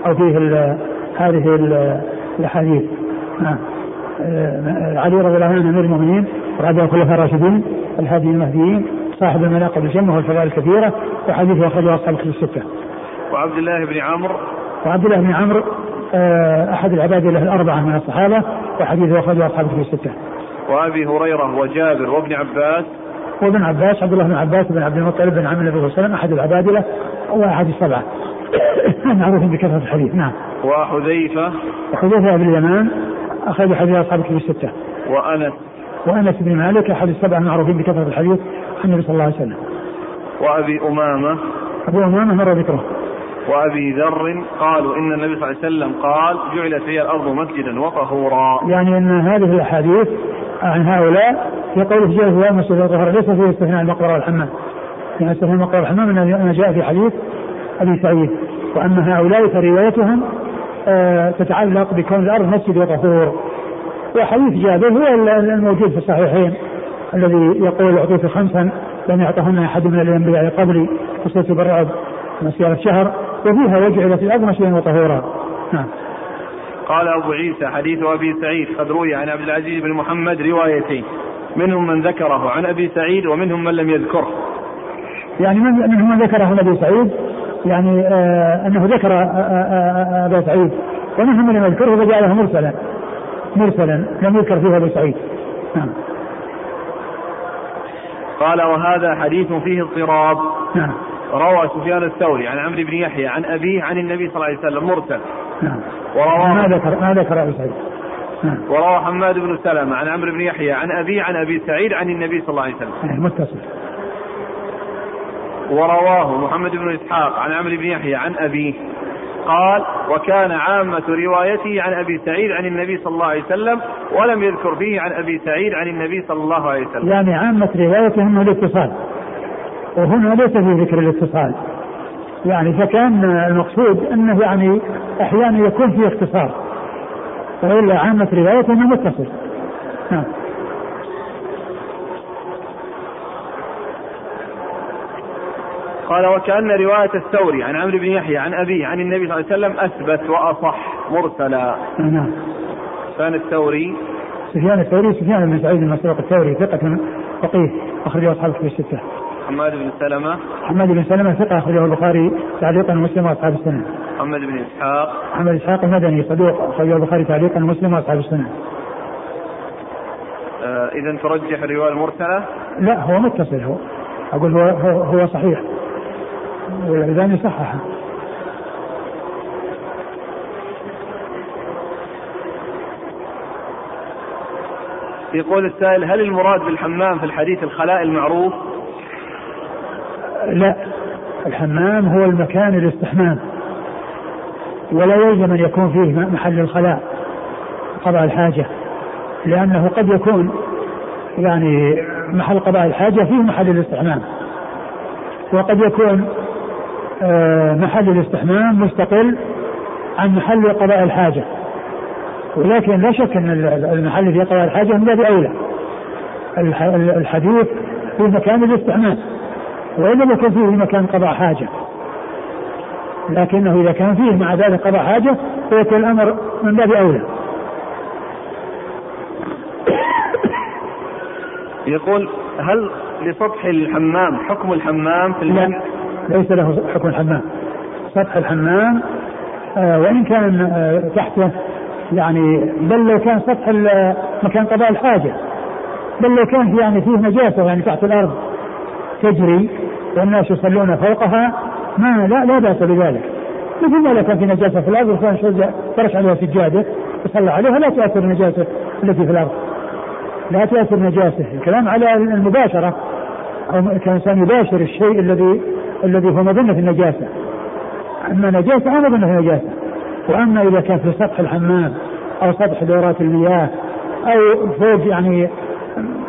أو فيه هذه الأحاديث. نعم. آه، علي رضي الله عنه أمير المؤمنين رابع الخلفاء الراشدين الهادي المهديين صاحب المناقب الجمة والفضائل الكثيرة وحديثه أخرجه أصحاب الكتب الستة. وعبد الله بن عمرو. وعبد الله بن عمرو آه، أحد العباد له الأربعة من الصحابة وحديثه أخرجه أصحاب الكتب الستة. وأبي هريرة وجابر وابن عباس وابن عباس عبد الله بن عباس بن عبد المطلب بن عم النبي صلى الله عليه وسلم أحد العبادلة وأحد السبعة معروف بكثرة الحديث نعم. وحذيفة وحذيفة بن اليمان أخرج حديث أصحاب الكتب الستة. وأنس وأنس بن مالك أحد السبعة المعروفين بكثرة الحديث عن النبي صلى الله عليه وسلم. وأبي أمامة أبو أمامة مر ذكره. وأبي ذر قالوا إن النبي صلى الله عليه وسلم قال جعلت هي الأرض مسجدا وطهورا. يعني إن هذه الأحاديث عن هؤلاء في قوله جاء هي المسجد وطهورا ليس فيه استثناء المقبره والحمام. يعني استثناء المقبره والحمام انما جاء في حديث أبي سعيد وأما هؤلاء فروايتهم آه تتعلق بكون الأرض مسجد وطهور. وحديث جابر هو الموجود في الصحيحين الذي يقول اعطيت خمسا لم يعطهن أحد من الأنبياء قبلي وصرت بالرعب مسيرة شهر وفيها وجعلت الأرض مسجدا وطهورا. نعم. قال أبو عيسى حديث أبي سعيد قد روي عن عبد العزيز بن محمد روايتين. منهم من ذكره عن أبي سعيد ومنهم من لم يذكره. يعني من منهم من ذكره عن أبي سعيد. يعني آه أنه ذكر آه آه, آه، أبا سعيد. ومنهم من لم يذكره فجعله مرسلا. مرسلا. لم يذكر فيه أبو سعيد. نعم. قال وهذا حديث فيه اضطراب. نعم. روى سفيان الثوري عن عمرو بن يحيى عن أبيه عن النبي صلى الله عليه وسلم مرسل. نعم. وروى ما ذكر ما ذكر أبو سعيد. نعم. وروى حماد بن سلمة عن عمرو بن يحيى عن أبيه عن أبي سعيد عن النبي صلى الله عليه وسلم. نعم، متصل. ورواه محمد بن إسحاق عن عمرو بن يحيى عن أبيه. قال وكان عامة روايته عن أبي سعيد عن النبي صلى الله عليه وسلم ولم يذكر فيه عن أبي سعيد عن النبي صلى الله عليه وسلم. يعني عامة روايته أنه الاتصال. وهنا ليس في ذكر الاتصال. يعني فكان المقصود أنه يعني أحيانا يكون فيه اختصار. والا عامة روايته انه متصل نعم. قال وكأن رواية الثوري عن عمرو بن يحيى عن أبيه عن النبي صلى الله عليه وسلم أثبت وأصح مرسلا. نعم. سفيان الثوري. سفيان الثوري سفيان بن سعيد المسروق الثوري ثقة فقيه أخرجه أصحاب الكتب الستة. حماد بن سلمة حماد بن سلمة ثقة أخرجه البخاري تعليقا ومسلم وأصحاب السنة. محمد بن إسحاق محمد إسحاق المدني صدوق أخرجه البخاري تعليقا ومسلم وأصحاب السنة. آه إذا ترجح الرواية المرسلة؟ لا هو متصل هو أقول هو هو, هو صحيح والألباني صححه. يقول السائل هل المراد بالحمام في الحديث الخلاء المعروف؟ لا الحمام هو المكان الاستحمام ولا يلزم أن يكون فيه محل الخلاء قضاء الحاجة لأنه قد يكون يعني محل قضاء الحاجة فيه محل الاستحمام. وقد يكون آه، محل الاستحمام مستقل عن محل قضاء الحاجة. ولكن لا شك أن المحل في قضاء الحاجة من باب أولى. الحديث في مكان الاستحمام. وإن لم يكن فيه مكان قضاء حاجة. لكنه إذا كان فيه مع ذلك قضاء حاجة فيكون الأمر من باب أولى. يقول هل لسطح الحمام حكم الحمام في المن... لا ليس له حكم الحمام. سطح الحمام آه وإن كان آه تحته يعني بل لو كان سطح مكان قضاء الحاجة. بل لو كان يعني فيه نجاسة يعني تحت الأرض تجري والناس يصلون فوقها ما لا لا بأس بذلك. مثل ما كان في نجاسة في الأرض وكان فرش عليها سجادة يصلى عليها لا تؤثر النجاسة التي في الأرض. لا تؤثر نجاسة الكلام على المباشرة. أو كإنسان يباشر الشيء الذي الذي هو مظنة النجاسة. أما نجاسة أو مظنة النجاسة. وأما إذا كان في سطح الحمام أو سطح دورات المياه أو فوق يعني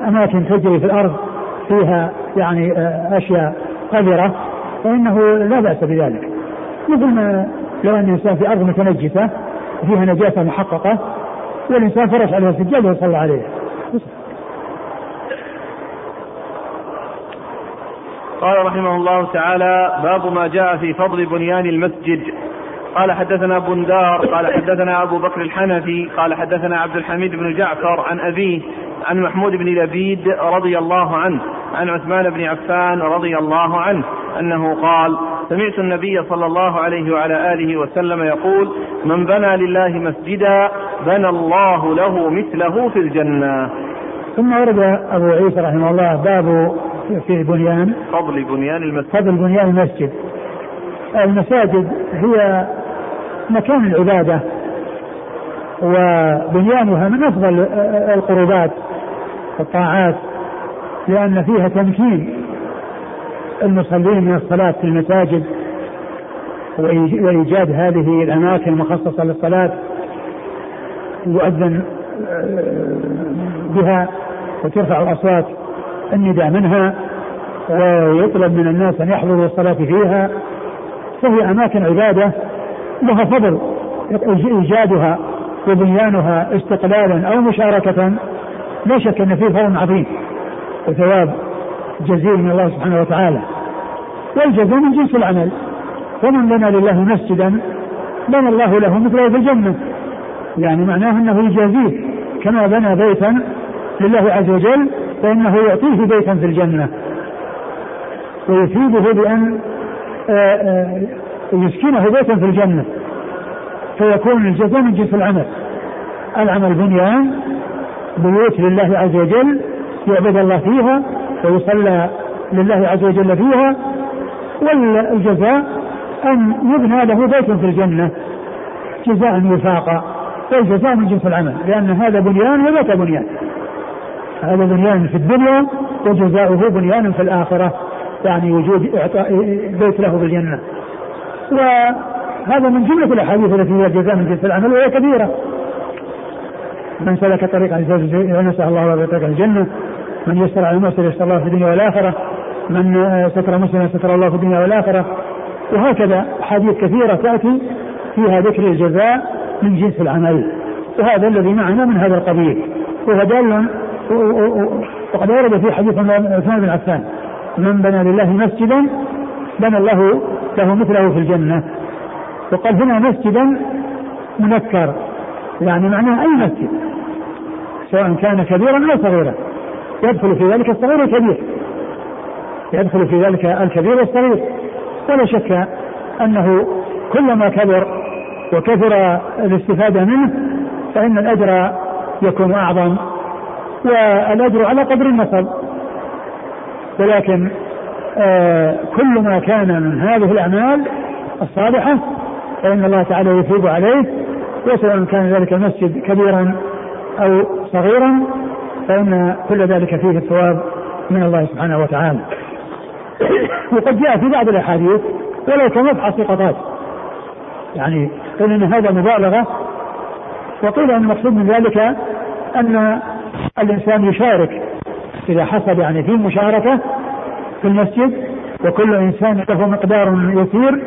أماكن تجري في الأرض فيها يعني آه، أشياء. قذرة فإنه لا بأس بذلك. مثل ما لو أن الإنسان في أرض متنجسة وفيها نجاسة محققة والإنسان فرش عليها سجاد ويصلى عليها. قال رحمه الله تعالى باب ما جاء في فضل بنيان المسجد. قال حدثنا بندار قال حدثنا أبو بكر الحنفي قال حدثنا عبد الحميد بن جعفر عن أبيه عن محمود بن لبيد رضي الله عنه عن عثمان بن عفان رضي الله عنه أنه قال سمعت النبي صلى الله عليه وعلى آله وسلم يقول من بنى لله مسجدا بنى الله له مثله في الجنة. ثم ورد أبو عيسى رحمه الله باب في بنيان فضل بنيان المسجد. فضل بنيان المسجد. المساجد هي مكان العبادة. وبنيانها من أفضل القربات والطاعات لأن فيها تمكين المصلين من الصلاة في المساجد وإيجاد هذه الأماكن المخصصة للصلاة يؤذن بها وترفع الأصوات النداء منها ويطلب من الناس أن يحضروا الصلاة فيها. فهي أماكن عبادة لها فضل إيجادها وبنيانها استقلالا أو مشاركة لا شك أن فيه فضل عظيم وثواب جزيل من الله سبحانه وتعالى. والجزاء من جنس العمل. ومن بنى لله مسجدا بنى الله له مثله في الجنة. يعني معناه أنه يجازيه كما بنى بيتا لله عز وجل فإنه يعطيه بيتا في الجنة. ويفيده بأن آه، آه، يسكنه بيتا في الجنة. فيكون الجزاء من جنس العمل. العمل بنيان بيوت لله عز وجل يعبد الله فيها ويصلى لله عز وجل فيها. والجزاء أن يبنى له بيت في الجنة. جزاء وفاقا والجزاء من جنس العمل لأن هذا بنيان وذاك بنيان. هذا بنيان في الدنيا وجزاؤه بنيان في الآخرة. يعني وجود إعطاء بيت له في الجنة. وهذا من جملة الأحاديث التي هي الجزاء من جنس العمل وهي كبيرة. من سلك طريقا نسأل الله له طريق الجنة من يسر على المسر يسر الله في الدنيا والآخرة من ستر مسلما ستر الله في الدنيا والآخرة. وهكذا أحاديث كثيرة تأتي فيها ذكر الجزاء من جنس العمل. وهذا الذي معنا من هذا القبيل. وهو دال وقد ورد في حديث عثمان بن عفان من بنى لله مسجدا بنى الله له مثله في الجنة. وقال هنا مسجدا منكر يعني معناه أي مسجد؟ سواء كان كبيرا أو صغيرا. يدخل في ذلك الصغير والكبير يدخل في ذلك الكبير والصغير. ولا شك أنه كلما كبر وكثر الاستفادة منه فإن الأجر يكون أعظم. والأجر على قدر النصب ولكن آه كل ما كان من هذه الأعمال الصالحة فإن الله تعالى يثيب عليه وسواء كان ذلك المسجد كبيرا أو صغيرا فإن كل ذلك فيه الثواب من الله سبحانه وتعالى. وقد جاء في بعض الأحاديث ولو كمبحث قطات يعني قيل إن هذا مبالغة وقيل إن المقصود من ذلك أن الإنسان يشارك إذا حصل يعني في مشاركة في المسجد وكل إنسان له مقدار يسير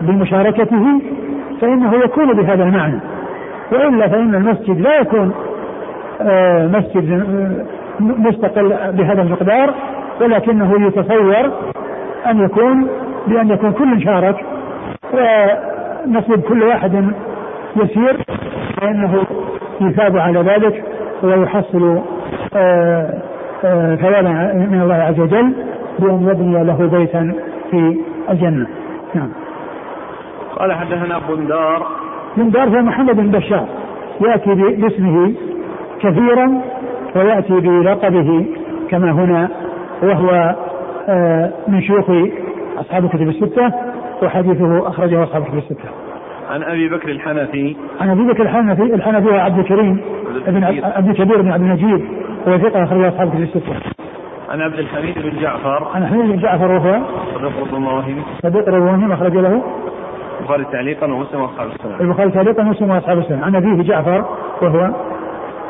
بمشاركته فإنه يكون بهذا المعنى. وإلا فإن المسجد لا يكون آه، مسجد آه، مستقل بهذا المقدار ولكنه يتصور أن يكون بأن يكون كل شارك نصيب كل واحد يسير فإنه يثاب على ذلك ويحصل آه، ثوابا من الله عز وجل بأن يبني له بيتا في الجنة. نعم. قال حدثنا بندار. بندار هو محمد بن بشار. يأتي باسمه كثيرا ويأتي بلقبه كما هنا وهو آه، من شيوخ أصحاب الكتب الستة وحديثه أخرجه أصحاب الكتب الستة. عن أبي بكر الحنفي. عن أبي بكر الحنفي الحنفي هو عبد الكريم ابن عبد الكبير بن عبد المجيد هو ثقة اخرج أصحاب كتب الستة. عن عبد الحميد بن جعفر. عن حميد بن جعفر وهو ربما وهم صديق ربما اخرج له. البخاري تعليقا ومسلم واصحاب السنن البخاري تعليقا ومسلم واصحاب السنن عن أبيه جعفر وهو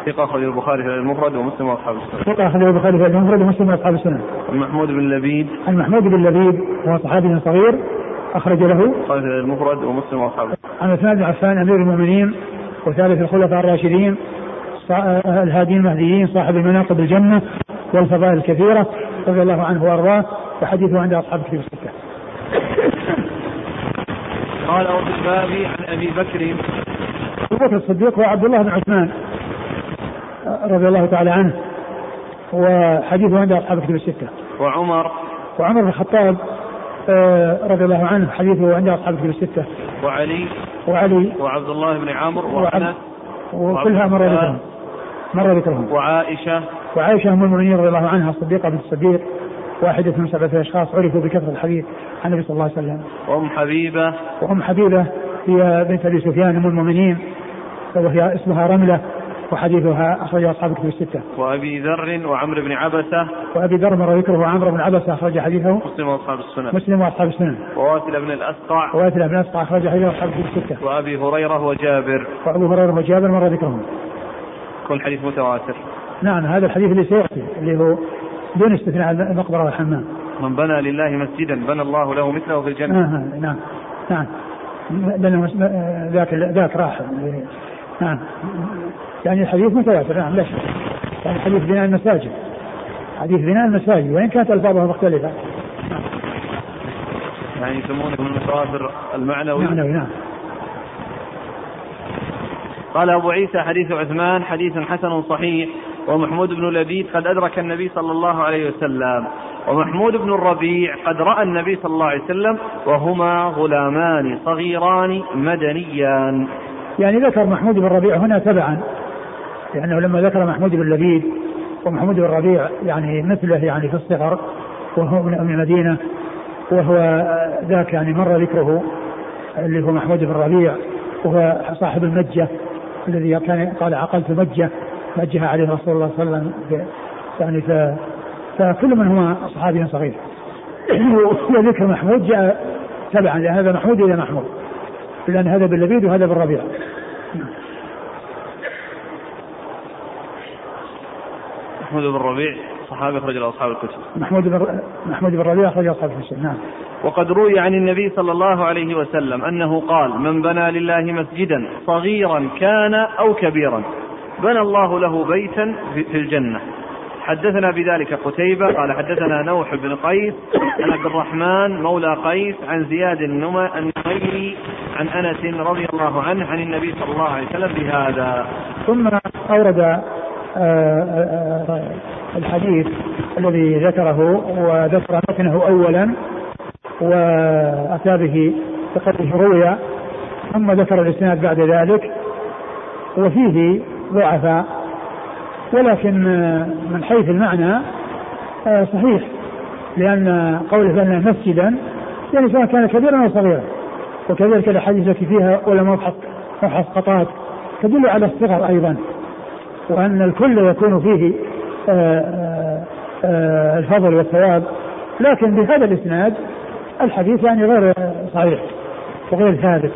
ثقة أخرج البخاري في المفرد ومسلم وأصحاب السنن. ثقة أخرج البخاري في المفرد ومسلم وأصحاب السنن. عن محمود بن لبيد. عن محمود بن لبيد وهو صحابي صغير أخرج له. البخاري في المفرد ومسلم وأصحاب السنن. عن عثمان بن عفان أمير المؤمنين وثالث الخلفاء الراشدين الهادين المهديين صاحب المناقب الجنة والفضائل الكثيرة رضي الله عنه وأرضاه وحديثه عند أصحاب كتب الستة. قال وفي الباب عن أبي بكر. أبو بكر الصديق وعبد الله بن عثمان رضي الله تعالى عنه. وحديثه عند أصحاب كتب الستة. وعمر. وعمر بن الخطاب آه، رضي الله عنه حديثه عند أصحاب كتب الستة. وعلي. وعلي. وعبد الله بن عمرو. وأنس وكلها مر ذكرهم. مر ذكرهم. وعائشة. وعائشة أم المؤمنين رضي الله عنها الصديقة بنت الصديق. واحدة من سبعة أشخاص عرفوا بكثرة الحديث عن النبي صلى الله عليه وسلم. وأم حبيبة وأم حبيبة هي بنت أبي سفيان أم المؤمنين وهي اسمها رملة وحديثها أخرج أصحاب الكتب الستة. وأبي ذر وعمرو بن عبسة. وأبي ذر مر ذكره وعمرو بن عبسة أخرج حديثه. مسلم وأصحاب السنن. مسلم وأصحاب السنن. وواسل بن الأسقع. وواسل بن الأسقع أخرج حديثه أصحاب الكتب الستة. وأبي هريرة وجابر. وأبو هريرة وجابر مر ذكرهم. كل حديث متواتر. نعم هذا الحديث اللي سيأتي اللي هو دون استثناء المقبرة والحمام. من بنى لله مسجدا بنى الله له مثله في الجنة. آه نعم. نعم. لأنه ذاك ذاك راح نعم. يعني الحديث متواتر. نعم لا شك. يعني حديث بناء المساجد. حديث بناء المساجد. وإن كانت ألفاظها مختلفة. يعني يسمونه من المتواتر المعنوي. المعنوي نعم. قال أبو عيسى حديث عثمان حديث حسن صحيح. ومحمود بن لبيد قد أدرك النبي صلى الله عليه وسلم ومحمود بن الربيع قد رأى النبي صلى الله عليه وسلم وهما غلامان صغيران مدنيان. يعني ذكر محمود بن الربيع هنا تبعا لأنه لما ذكر محمود بن لبيد ومحمود بن الربيع يعني مثله يعني في الصغر وهو من المدينة وهو ذاك يعني مر ذكره اللي هو محمود بن الربيع وهو صاحب المجة الذي كان قال عقلت مجة. مجها عليه رسول الله صلى الله عليه وسلم يعني ف فكل من هو صحابي صغير. وذكر محمود جاء تبعا. لأن هذا محمود إلى محمود. لأن هذا باللبيد وهذا بالربيع. محمود بن الربيع صحابي أخرج له أصحاب الكتب. محمود بن محمود بن الربيع أخرج أصحاب الكتب. نعم. وقد روي عن النبي صلى الله عليه وسلم أنه قال: من بنى لله مسجدا صغيرا كان أو كبيرا. بنى الله له بيتا في الجنة. حدثنا بذلك قتيبة قال حدثنا نوح بن قيس عن عبد الرحمن مولى قيس عن زياد النميري عن أنس رضي الله عنه عن النبي صلى الله عليه وسلم بهذا ثم أورد آه، آه، الحديث الذي ذكره وذكر متنه أولا وأتى به بقدره روي ثم ذكر الإسناد بعد ذلك وفيه ضعفاء ولكن من حيث المعنى آه، صحيح لأن قوله بأن مسجدا يعني سواء كان كبيرا أو صغيرا وكذلك الأحاديث التي فيها ولا مبحث مبحث قطات تدل على الصغر أيضا وأن الكل يكون فيه آه، آه، الفضل والثواب لكن بهذا الإسناد الحديث يعني غير صحيح وغير ثابت.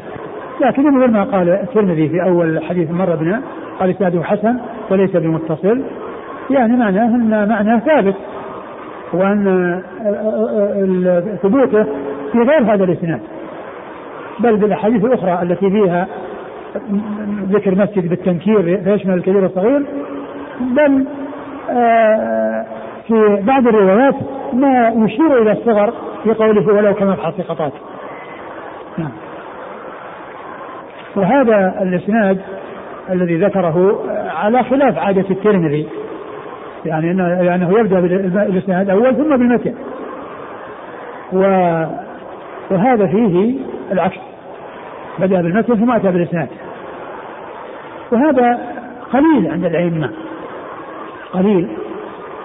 لكن مثل ما قال الترمذي في أول حديث مر بنا قال إسناده حسن وليس بمتصل. يعني معناه أن معناه ثابت وأن ثبوته في غير هذا الإسناد. بل بالأحاديث الأخرى التي فيها ذكر مسجد بالتنكير فيشمل الكبير والصغير. بل آه، في بعض الروايات ما يشير إلى الصغر في قوله ولو كمبحث قطات نعم. وهذا الإسناد الذي ذكره على خلاف عادة الترمذي. يعني انه يعني يبدأ بالاسناد الأول ثم بالمتن. وهذا فيه العكس. بدأ بالمتن ثم أتى بالإسناد. وهذا قليل عند الأئمة. قليل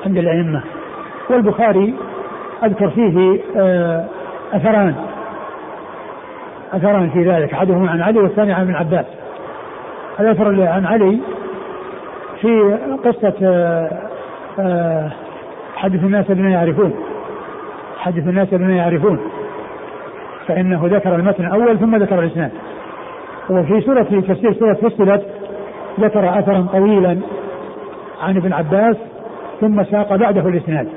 عند الأئمة. والبخاري أذكر فيه آه، أثران. أثران في ذلك أحدهما عن علي والثاني عن ابن عباس. الأثر عن علي في قصة آه، آه، حدث الناس بما يعرفون. حدث الناس بما يعرفون. فإنه ذكر المتن الأول ثم ذكر الإسناد. وفي سورة في تفسير سورة فصلت ذكر أثرا طويلا عن ابن عباس ثم ساق بعده الإسناد.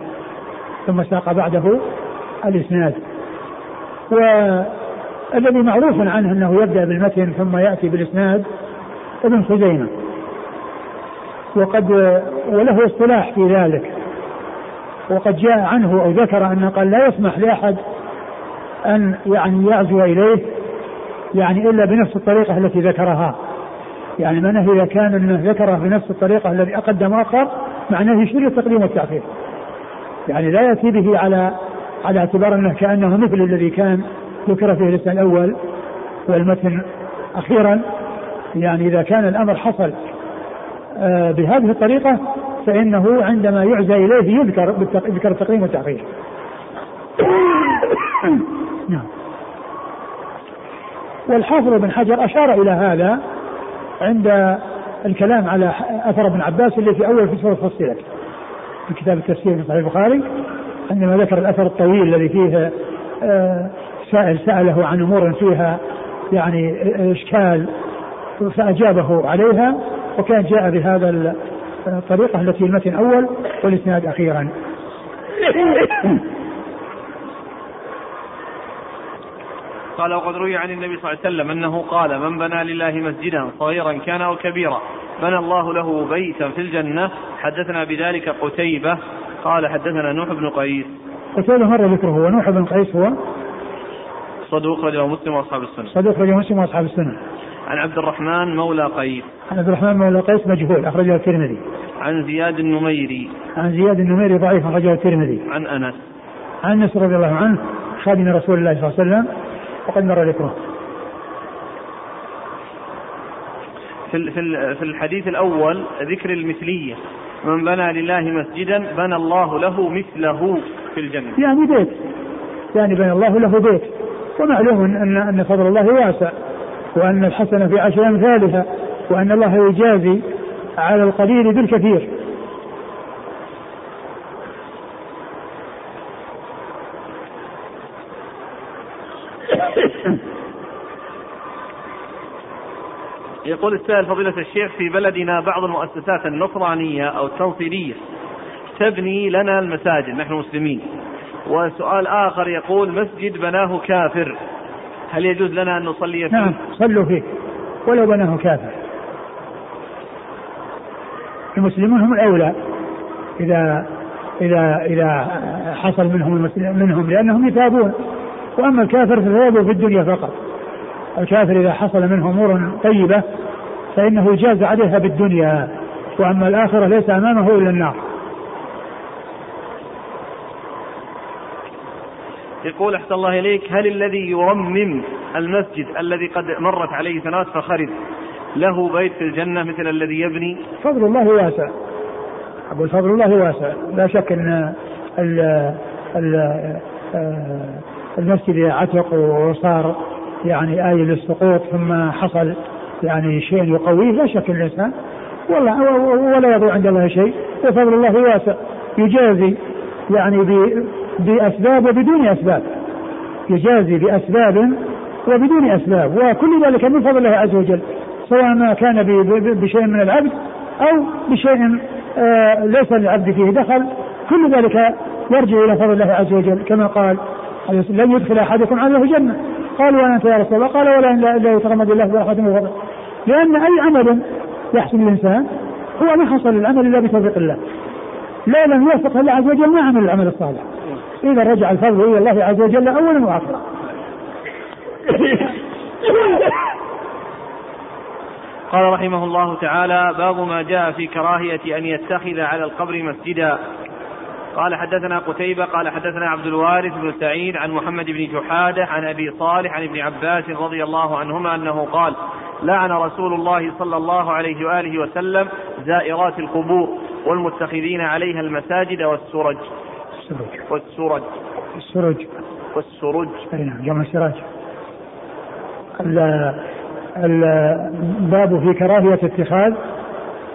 ثم ساق بعده الإسناد. والذي معروف عنه أنه يبدأ بالمتن ثم يأتي بالإسناد ابن خزيمة. وقد وله اصطلاح في ذلك. وقد جاء عنه أو ذكر انه قال لا يسمح لأحد أن يعني يعزو إليه يعني إلا بنفس الطريقة التي ذكرها. يعني معناه إذا كان إنه ذكره بنفس الطريقة الذي أقدم آخر معناه يشير التقديم والتاخير يعني لا يأتي به على على اعتبار إنه كأنه مثل الذي كان ذكر فيه الاسم الأول والمتن أخيرا يعني إذا كان الأمر حصل آه، بهذه الطريقة فإنه عندما يعزى إليه يذكر يذكر التقديم والتأخير. نعم. والحافظ بن حجر أشار إلى هذا عند الكلام على أثر ابن عباس اللي في أول سورة فصلت في كتاب التفسير في صحيح البخاري عندما ذكر الأثر الطويل الذي فيه آه، سائل سأله عن أمور فيها يعني إشكال فأجابه عليها وكان جاء بهذا الطريقة التي المتن اول والإسناد أخيرا. قال وقد روي عن النبي صلى الله عليه وسلم أنه قال من بنى لله مسجدا صغيرا كان أو كبيرا بنى الله له بيتا في الجنة حدثنا بذلك قتيبة قال حدثنا نوح بن قيس قتيبة مر ذكره ونوح بن قيس هو صدوق رجل مسلم وأصحاب السنة. صدوق رجل مسلم وأصحاب السنة. عن عبد الرحمن مولى قيس. عن عبد الرحمن مولى قيس مجهول أخرجه الترمذي. عن زياد النميري. عن زياد النميري ضعيف أخرجه الترمذي. عن أنس. عن أنس رضي الله عنه خادم رسول الله صلى الله عليه وسلم وقد مر ذكره. في في الحديث الأول ذكر المثلية. من بنى لله مسجدا بنى الله له مثله في الجنة. يعني بيت. يعني بنى الله له بيت. ومعلوم ان ان فضل الله واسع وأن الحسنه في عشر أمثالها وأن الله يجازي على القليل بالكثير. يقول السائل فضيلة الشيخ في بلدنا بعض المؤسسات النصرانية أو التنصيرية تبني لنا المساجد نحن مسلمين. وسؤال آخر يقول مسجد بناه كافر. هل يجوز لنا أن نصلي فيه؟ نعم صلوا فيه. ولو بناه كافر. المسلمون هم الأولى. إذا إذا إذا حصل منهم منهم لأنهم يتابون. وأما الكافر فيتابوا في الدنيا فقط. الكافر إذا حصل منه أمور طيبة فإنه جاز عليها بالدنيا. وأما الآخرة ليس أمامه إلا النار. يقول أحسن الله إليك هل الذي يرمم المسجد الذي قد مرت عليه ثلاث فخرب له بيت في الجنة مثل الذي يبني؟ فضل الله واسع. أقول فضل الله واسع. لا شك أن ال ال آه، المسجد عتق وصار يعني آية للسقوط ثم حصل يعني شيء يقويه لا شك الإنسان والله ولا يضوع عند الله شيء. وفضل الله واسع. يجازي يعني بأسباب وبدون أسباب. يجازي بأسباب وبدون أسباب. وكل ذلك من فضل الله عز وجل. سواء ما كان بشيء من العبد أو بشيء آه، ليس للعبد فيه دخل. كل ذلك يرجع إلى فضل الله عز وجل. كما قال لن يدخل أحدكم عليه الجنة قالوا ولا أنت يا رسول الله. قال ولا إلا يتغمد الله برحمة وفضل لأن أي عمل يحسن الإنسان هو ما حصل العمل إلا بتوفيق الله. لا لم يوفق الله عز وجل ما عمل العمل الصالح. إذا رجع الفضل إلى الله عز وجل أولا وآخرا. قال رحمه الله تعالى باب ما جاء في كراهية أن يتخذ على القبر مسجدا. قال حدثنا قتيبة قال حدثنا عبد الوارث بن سعيد عن محمد بن جحادة عن أبي صالح عن ابن عباس رضي الله عنهما أنه قال لعن رسول الله صلى الله عليه وآله وسلم زائرات القبور والمتخذين عليها المساجد والسرج. السرج والسرج السرج والسرج أي نعم جمع السراج. الباب في كراهية اتخاذ.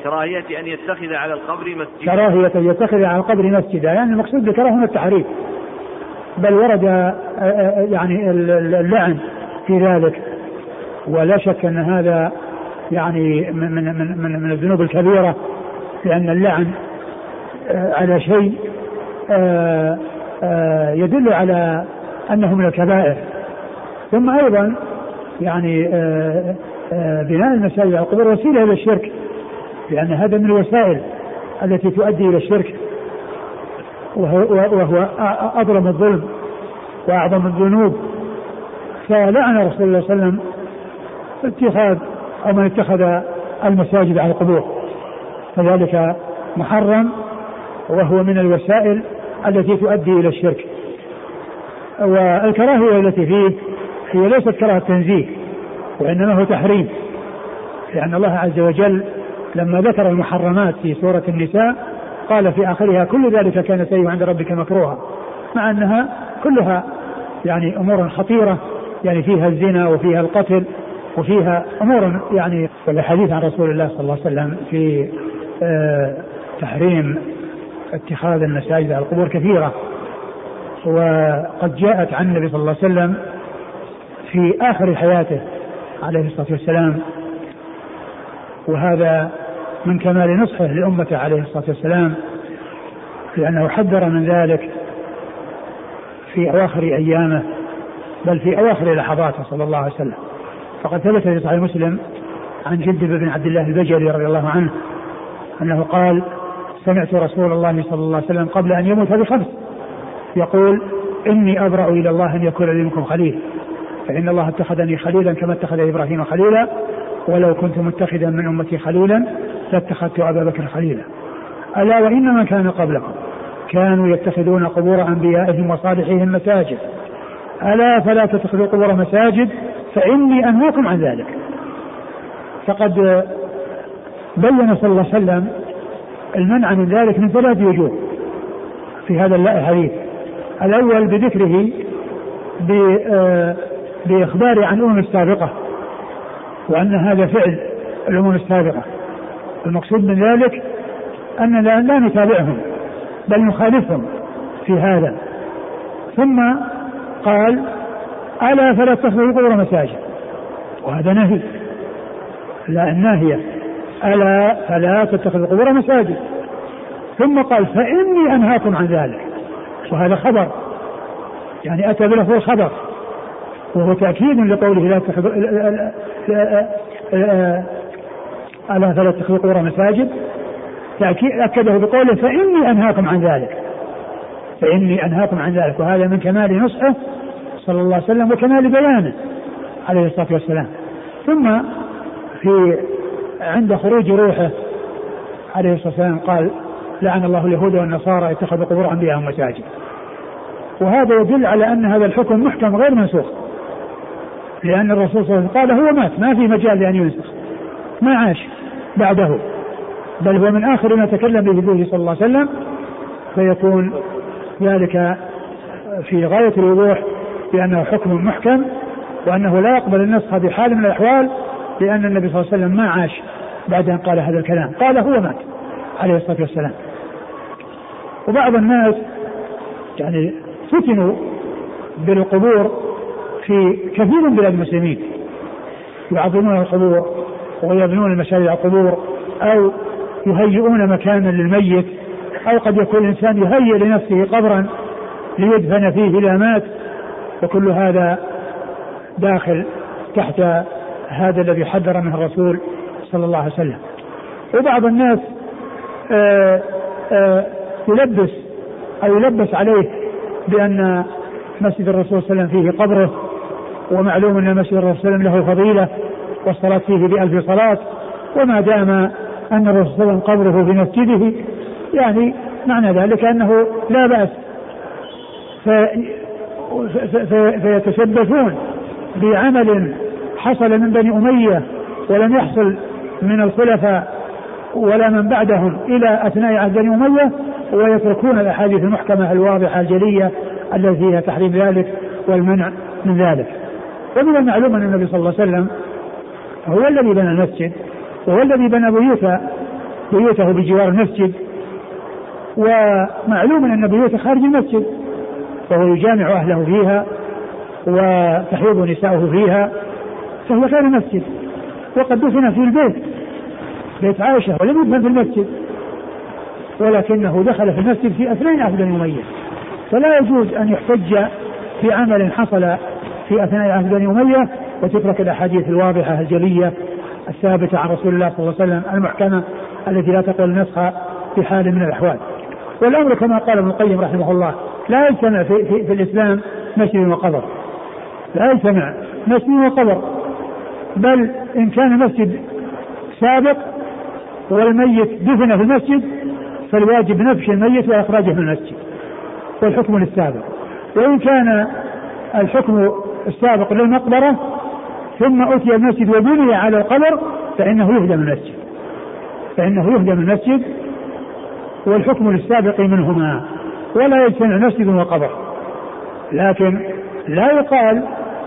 كراهية أن يتخذ على القبر مسجدا. كراهية أن يتخذ على القبر مسجدا يعني المقصود بالكراهة هنا التحريم بل ورد آه، آه، يعني اللعن في ذلك. ولا شك أن هذا يعني من من من, من الذنوب الكبيرة لأن اللعن آه، على شيء يدل على أنه من الكبائر. ثم أيضا يعني بناء المساجد على القبور وسيلة إلى الشرك لأن هذا من الوسائل التي تؤدي إلى الشرك وهو, وهو أظلم الظلم وأعظم الذنوب. فلعن رسول الله صلى الله عليه وسلم اتخاذ أو من اتخذ المساجد على القبور. فذلك محرم وهو من الوسائل التي تؤدي إلى الشرك. والكراهية التي فيه هي ليست كراهة تنزيه وإنما هو تحريم. لأن الله عز وجل لما ذكر المحرمات في سورة النساء قال في آخرها كل ذلك كان سيء عند ربك مكروها مع أنها كلها يعني أمور خطيرة يعني فيها الزنا وفيها القتل وفيها أمور يعني. والحديث عن رسول الله صلى الله عليه وسلم في آه تحريم اتخاذ المساجد على القبور كثيرة. وقد جاءت عن النبي صلى الله عليه وسلم في آخر حياته عليه الصلاة والسلام وهذا من كمال نصحه لأمته عليه الصلاة والسلام لأنه حذر من ذلك في أواخر أيامه بل في أواخر لحظاته صلى الله عليه وسلم. فقد ثبت في صحيح مسلم عن جد بن عبد الله البجلي رضي الله عنه أنه قال سمعت رسول الله صلى الله عليه وسلم قبل أن يموت بخمس يقول إني أبرأ إلى الله أن يكون لي منكم خليل. فإن الله اتخذني خليلا كما اتخذ إبراهيم خليلا. ولو كنت متخذا من أمتي خليلا لاتخذت أبا بكر خليلا. ألا وإن من كان قبلكم كانوا يتخذون قبور أنبيائهم وصالحيهم مساجد. ألا فلا تتخذوا قبور مساجد فإني أنهاكم عن ذلك. فقد بين صلى الله عليه وسلم المنع من ذلك من ثلاث وجوه في هذا الحديث. الأول بذكره آه، بإخبار عن الأمم السابقة وأن هذا فعل الأمم السابقة. المقصود من ذلك أننا لا نتابعهم بل نخالفهم في هذا. ثم قال ألا فلا تتخذوا القبور مساجد. وهذا نهي لا الناهية ألا فلا تتخذوا القبور مساجد. ثم قال فإني أنهاكم عن ذلك. وهذا خبر. يعني أتى بلفظ الخبر وهو تأكيد لقوله لا تتخذوا ألا فلا تتخذوا القبور مساجد. تأكيد أكده بقوله فإني أنهاكم عن ذلك. فإني أنهاكم عن ذلك. وهذا من كمال نصحه صلى الله عليه وسلم وكمال بيانه عليه الصلاة والسلام. ثم في عند خروج روحه عليه الصلاة والسلام قال لعن الله اليهود والنصارى اتخذوا قبور أنبيائهم مساجد وهذا يدل على أن هذا الحكم محكم غير منسوخ. لأن الرسول صلى الله عليه وسلم قال هو مات ما في مجال لأن ينسخ ما عاش بعده. بل هو من آخر ما تكلم به صلى الله عليه وسلم فيكون ذلك في غاية الوضوح بأنه حكم محكم وأنه لا يقبل النسخ بحال من الأحوال لأن النبي صلى الله عليه وسلم ما عاش بعد أن قال هذا الكلام. قال هو مات عليه الصلاة والسلام. وبعض الناس يعني فتنوا بالقبور في كثير من بلاد المسلمين. يعظمون القبور ويبنون المساجد على القبور أو يهيئون مكانا للميت أو قد يكون الإنسان يهيئ لنفسه قبرا ليدفن فيه إذا مات وكل هذا داخل تحت هذا الذي حذر منه الرسول صلى الله عليه وسلم. وبعض الناس آآ آآ يلبس أو يلبس عليه بأن مسجد الرسول صلى الله عليه وسلم فيه قبره ومعلوم أن مسجد الرسول صلى الله عليه وسلم له فضيلة والصلاة فيه بألف صلاة وما دام أن الرسول صلى الله عليه وسلم قبره في مسجده يعني معنى ذلك أنه لا بأس. في في فيتشبثون بعمل حصل من بني أمية ولم يحصل من الخلفاء ولا من بعدهم إلى أثناء عهد بني أمية ويتركون الأحاديث المحكمة الواضحة الجلية التي فيها تحريم ذلك والمنع من ذلك. ومن المعلوم أن النبي صلى الله عليه وسلم هو الذي بنى المسجد وهو الذي بنى بيوت بيوته بجوار المسجد. ومعلوم أن بيوته خارج المسجد فهو يجامع أهله فيها وتحيض نساؤه فيها فهو غير مسجد وقد دفن في البيت. بيت عائشة ولم يدفن في المسجد. ولكنه دخل في المسجد في أثناء عهد بني أمية فلا يجوز أن يحتج في عمل حصل في أثناء عهد بني أمية وتترك الأحاديث الواضحة الجلية الثابتة عن رسول الله صلى الله عليه وسلم المحكمة التي لا تقبل النسخ في حال من الأحوال. والأمر كما قال ابن القيم رحمه الله لا يجتمع في, في, في الإسلام مسجد وقبر. لا يجتمع مسجد وقبر. بل إن كان مسجد سابق والميت دفن في المسجد فالواجب نفش الميت وإخراجه من المسجد والحكم للسابق. وإن كان الحكم السابق للمقبرة ثم أتي المسجد وبني على القبر فإنه يهدم المسجد. فإنه يهدم المسجد والحكم للسابق منهما. ولا يجتمع مسجد وقبر. لكن لا يقال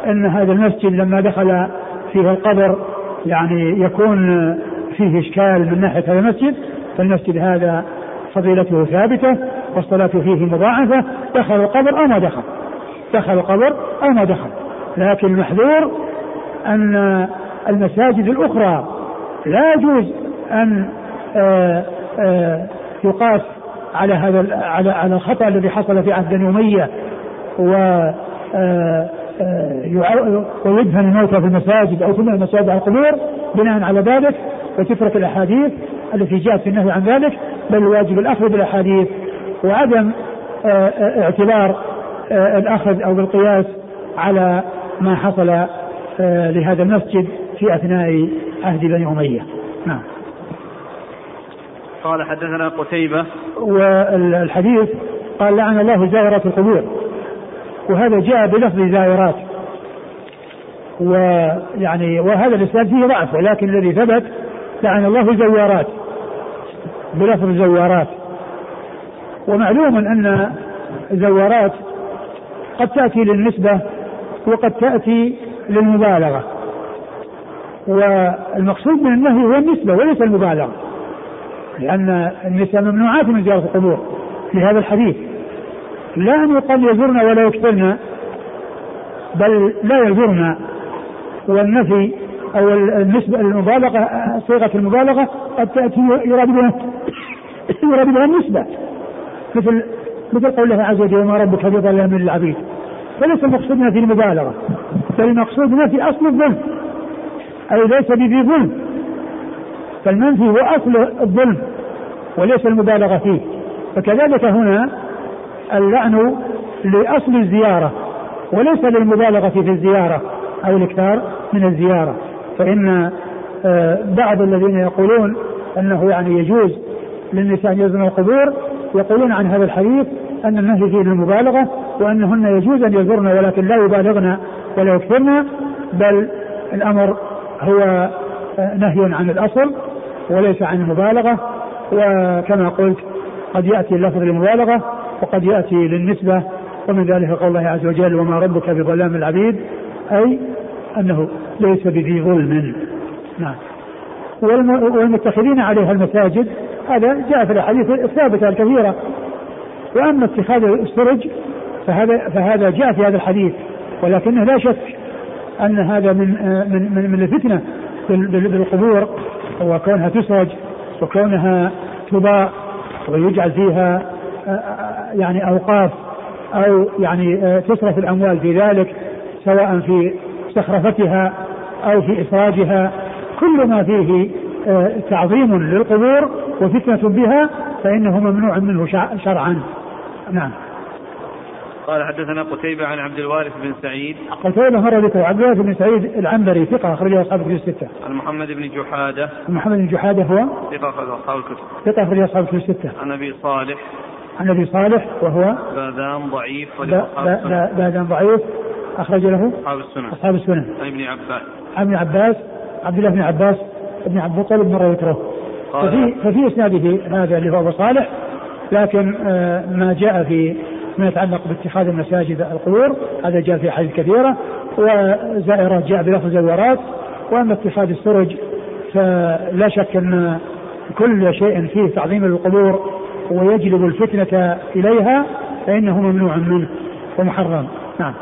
إن هذا المسجد لما دخل فيه القبر يعني يكون فيه إشكال من ناحية هذا المسجد فالمسجد هذا فضيلته ثابتة والصلاة فيه مضاعفة دخل القبر أو ما دخل. دخل القبر أو ما دخل. لكن المحذور أن المساجد الأخرى لا يجوز أن آآ آآ يقاس على هذا على على الخطأ الذي حصل في عهد بني أمية و آه، آه، ويدفن الموتى في المساجد أو تمنع المساجد على القبور بناء على ذلك وتترك الأحاديث التي جاءت في النهي عن ذلك بل الواجب الأخذ بالأحاديث وعدم آه، اعتبار الأخذ أو بالقياس على ما حصل لهذا المسجد في أثناء عهد بني أمية. نعم. قال حدثنا قتيبة والحديث قال لعن الله زائرات القبور وهذا جاء بلفظ زائرات. ويعني وهذا الإسناد فيه ضعف ولكن الذي ثبت لعن الله زوارات بلفظ زوارات. ومعلوم أن زوارات قد تأتي للنسبة وقد تأتي للمبالغة. والمقصود من النهي هو النسبة وليس المبالغة لأن النساء ممنوعات من زيارة القبور في هذا الحديث. لا أن يقال يزورنا ولا يكثرنا بل لا يزورنا. والنفي أو النسبة المبالغة صيغة المبالغة قد تأتي يراد بها يراد بها النسبة. مثل مثل قول الله عز وجل وما ربك بظلام للعبيد. فليس المقصود في المبالغة بل المقصود في أصل الظلم. أي ليس بذي ظلم. فالمنفي هو أصل الظلم وليس المبالغة فيه. فكذلك هنا اللعن لأصل الزيارة وليس للمبالغة في الزيارة أو الإكثار من الزيارة. فإن آه، بعض الذين يقولون أنه يعني يجوز للنساء أن يزن القبور يقولون عن هذا الحديث أن النهي فيه للمبالغة وأنهن يجوز أن يزرن ولكن لا يبالغن ولا يكثرن بل الأمر هو آه، نهي عن الأصل وليس عن المبالغة. وكما قلت قد يأتي اللفظ للمبالغة وقد يأتي للنسبة ومن ذلك قول الله عز وجل وما ربك بظلام العبيد أي أنه ليس بذي ظلم. نعم. والمتخذين عليها المساجد هذا جاء في الأحاديث الثابتة الكثيرة. وأما اتخاذ السرج فهذا فهذا جاء في هذا الحديث. ولكنه لا شك أن هذا من من من, من الفتنة بالقبور وكونها تسرج وكونها تباع ويجعل فيها يعني أوقاف أو يعني آه، تصرف الأموال في ذلك سواء في زخرفتها أو في اخراجها كل ما فيه تعظيم للقبور وفتنة بها فإنه ممنوع منه شرعا نعم قال حدثنا قتيبة عن عبد الوارث بن سعيد قتيبة مر ذكر عبد الوارث بن سعيد العنبري ثقة أخرجه أصحاب الكتب الستة. عن محمد بن جحادة. محمد بن جحادة هو؟ ثقة أخرج أصحاب الكتب. ثقة أخرج أصحاب الكتب الستة. عن أبي صالح. عن أبي صالح وهو؟ باذان ضعيف باذان ضعيف أخرج له؟ أصحاب السنن. أصحاب السنن. عن ابن عباس. عن ابن عباس عبد الله بن عباس بن عبد المطلب مر ذكره. ففي ففي إسناده هذا اللي هو أبو صالح لكن آه، ما جاء في ما يتعلق باتخاذ المساجد القبور هذا جاء في حديث كثيرة وزائرات جاء بلفظ زوارات وأما اتخاذ السرج فلا شك أن كل شيء فيه تعظيم للقبور ويجلب الفتنة إليها فإنه ممنوع منه ومحرم نعم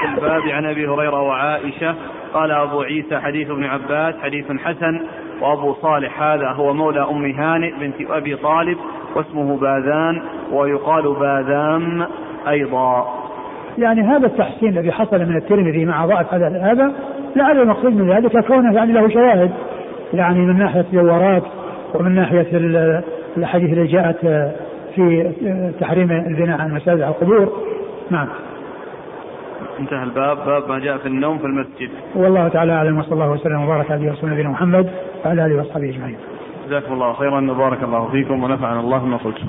في الباب عن أبي هريرة وعائشة قال أبو عيسى حديث ابن عباس حديث حسن وأبو صالح هذا هو مولى أم هانئ بنت أبي طالب واسمه باذان ويقال باذام أيضا. يعني هذا التحسين الذي حصل من الترمذي مع ضعف هذا هذا لعل المقصود من ذلك كونه يعني له شواهد يعني من ناحية جوارات ومن ناحية الاحاديث التي جاءت في تحريم البناء على المساجد على القبور. نعم. انتهى الباب. باب ما جاء في النوم في المسجد. والله تعالى أعلم وصلى الله وسلم وبارك على نبينا محمد وعلى آله واصحابه أجمعين. جزاكم الله خيرا وبارك الله فيكم ونفعنا الله ما قلتم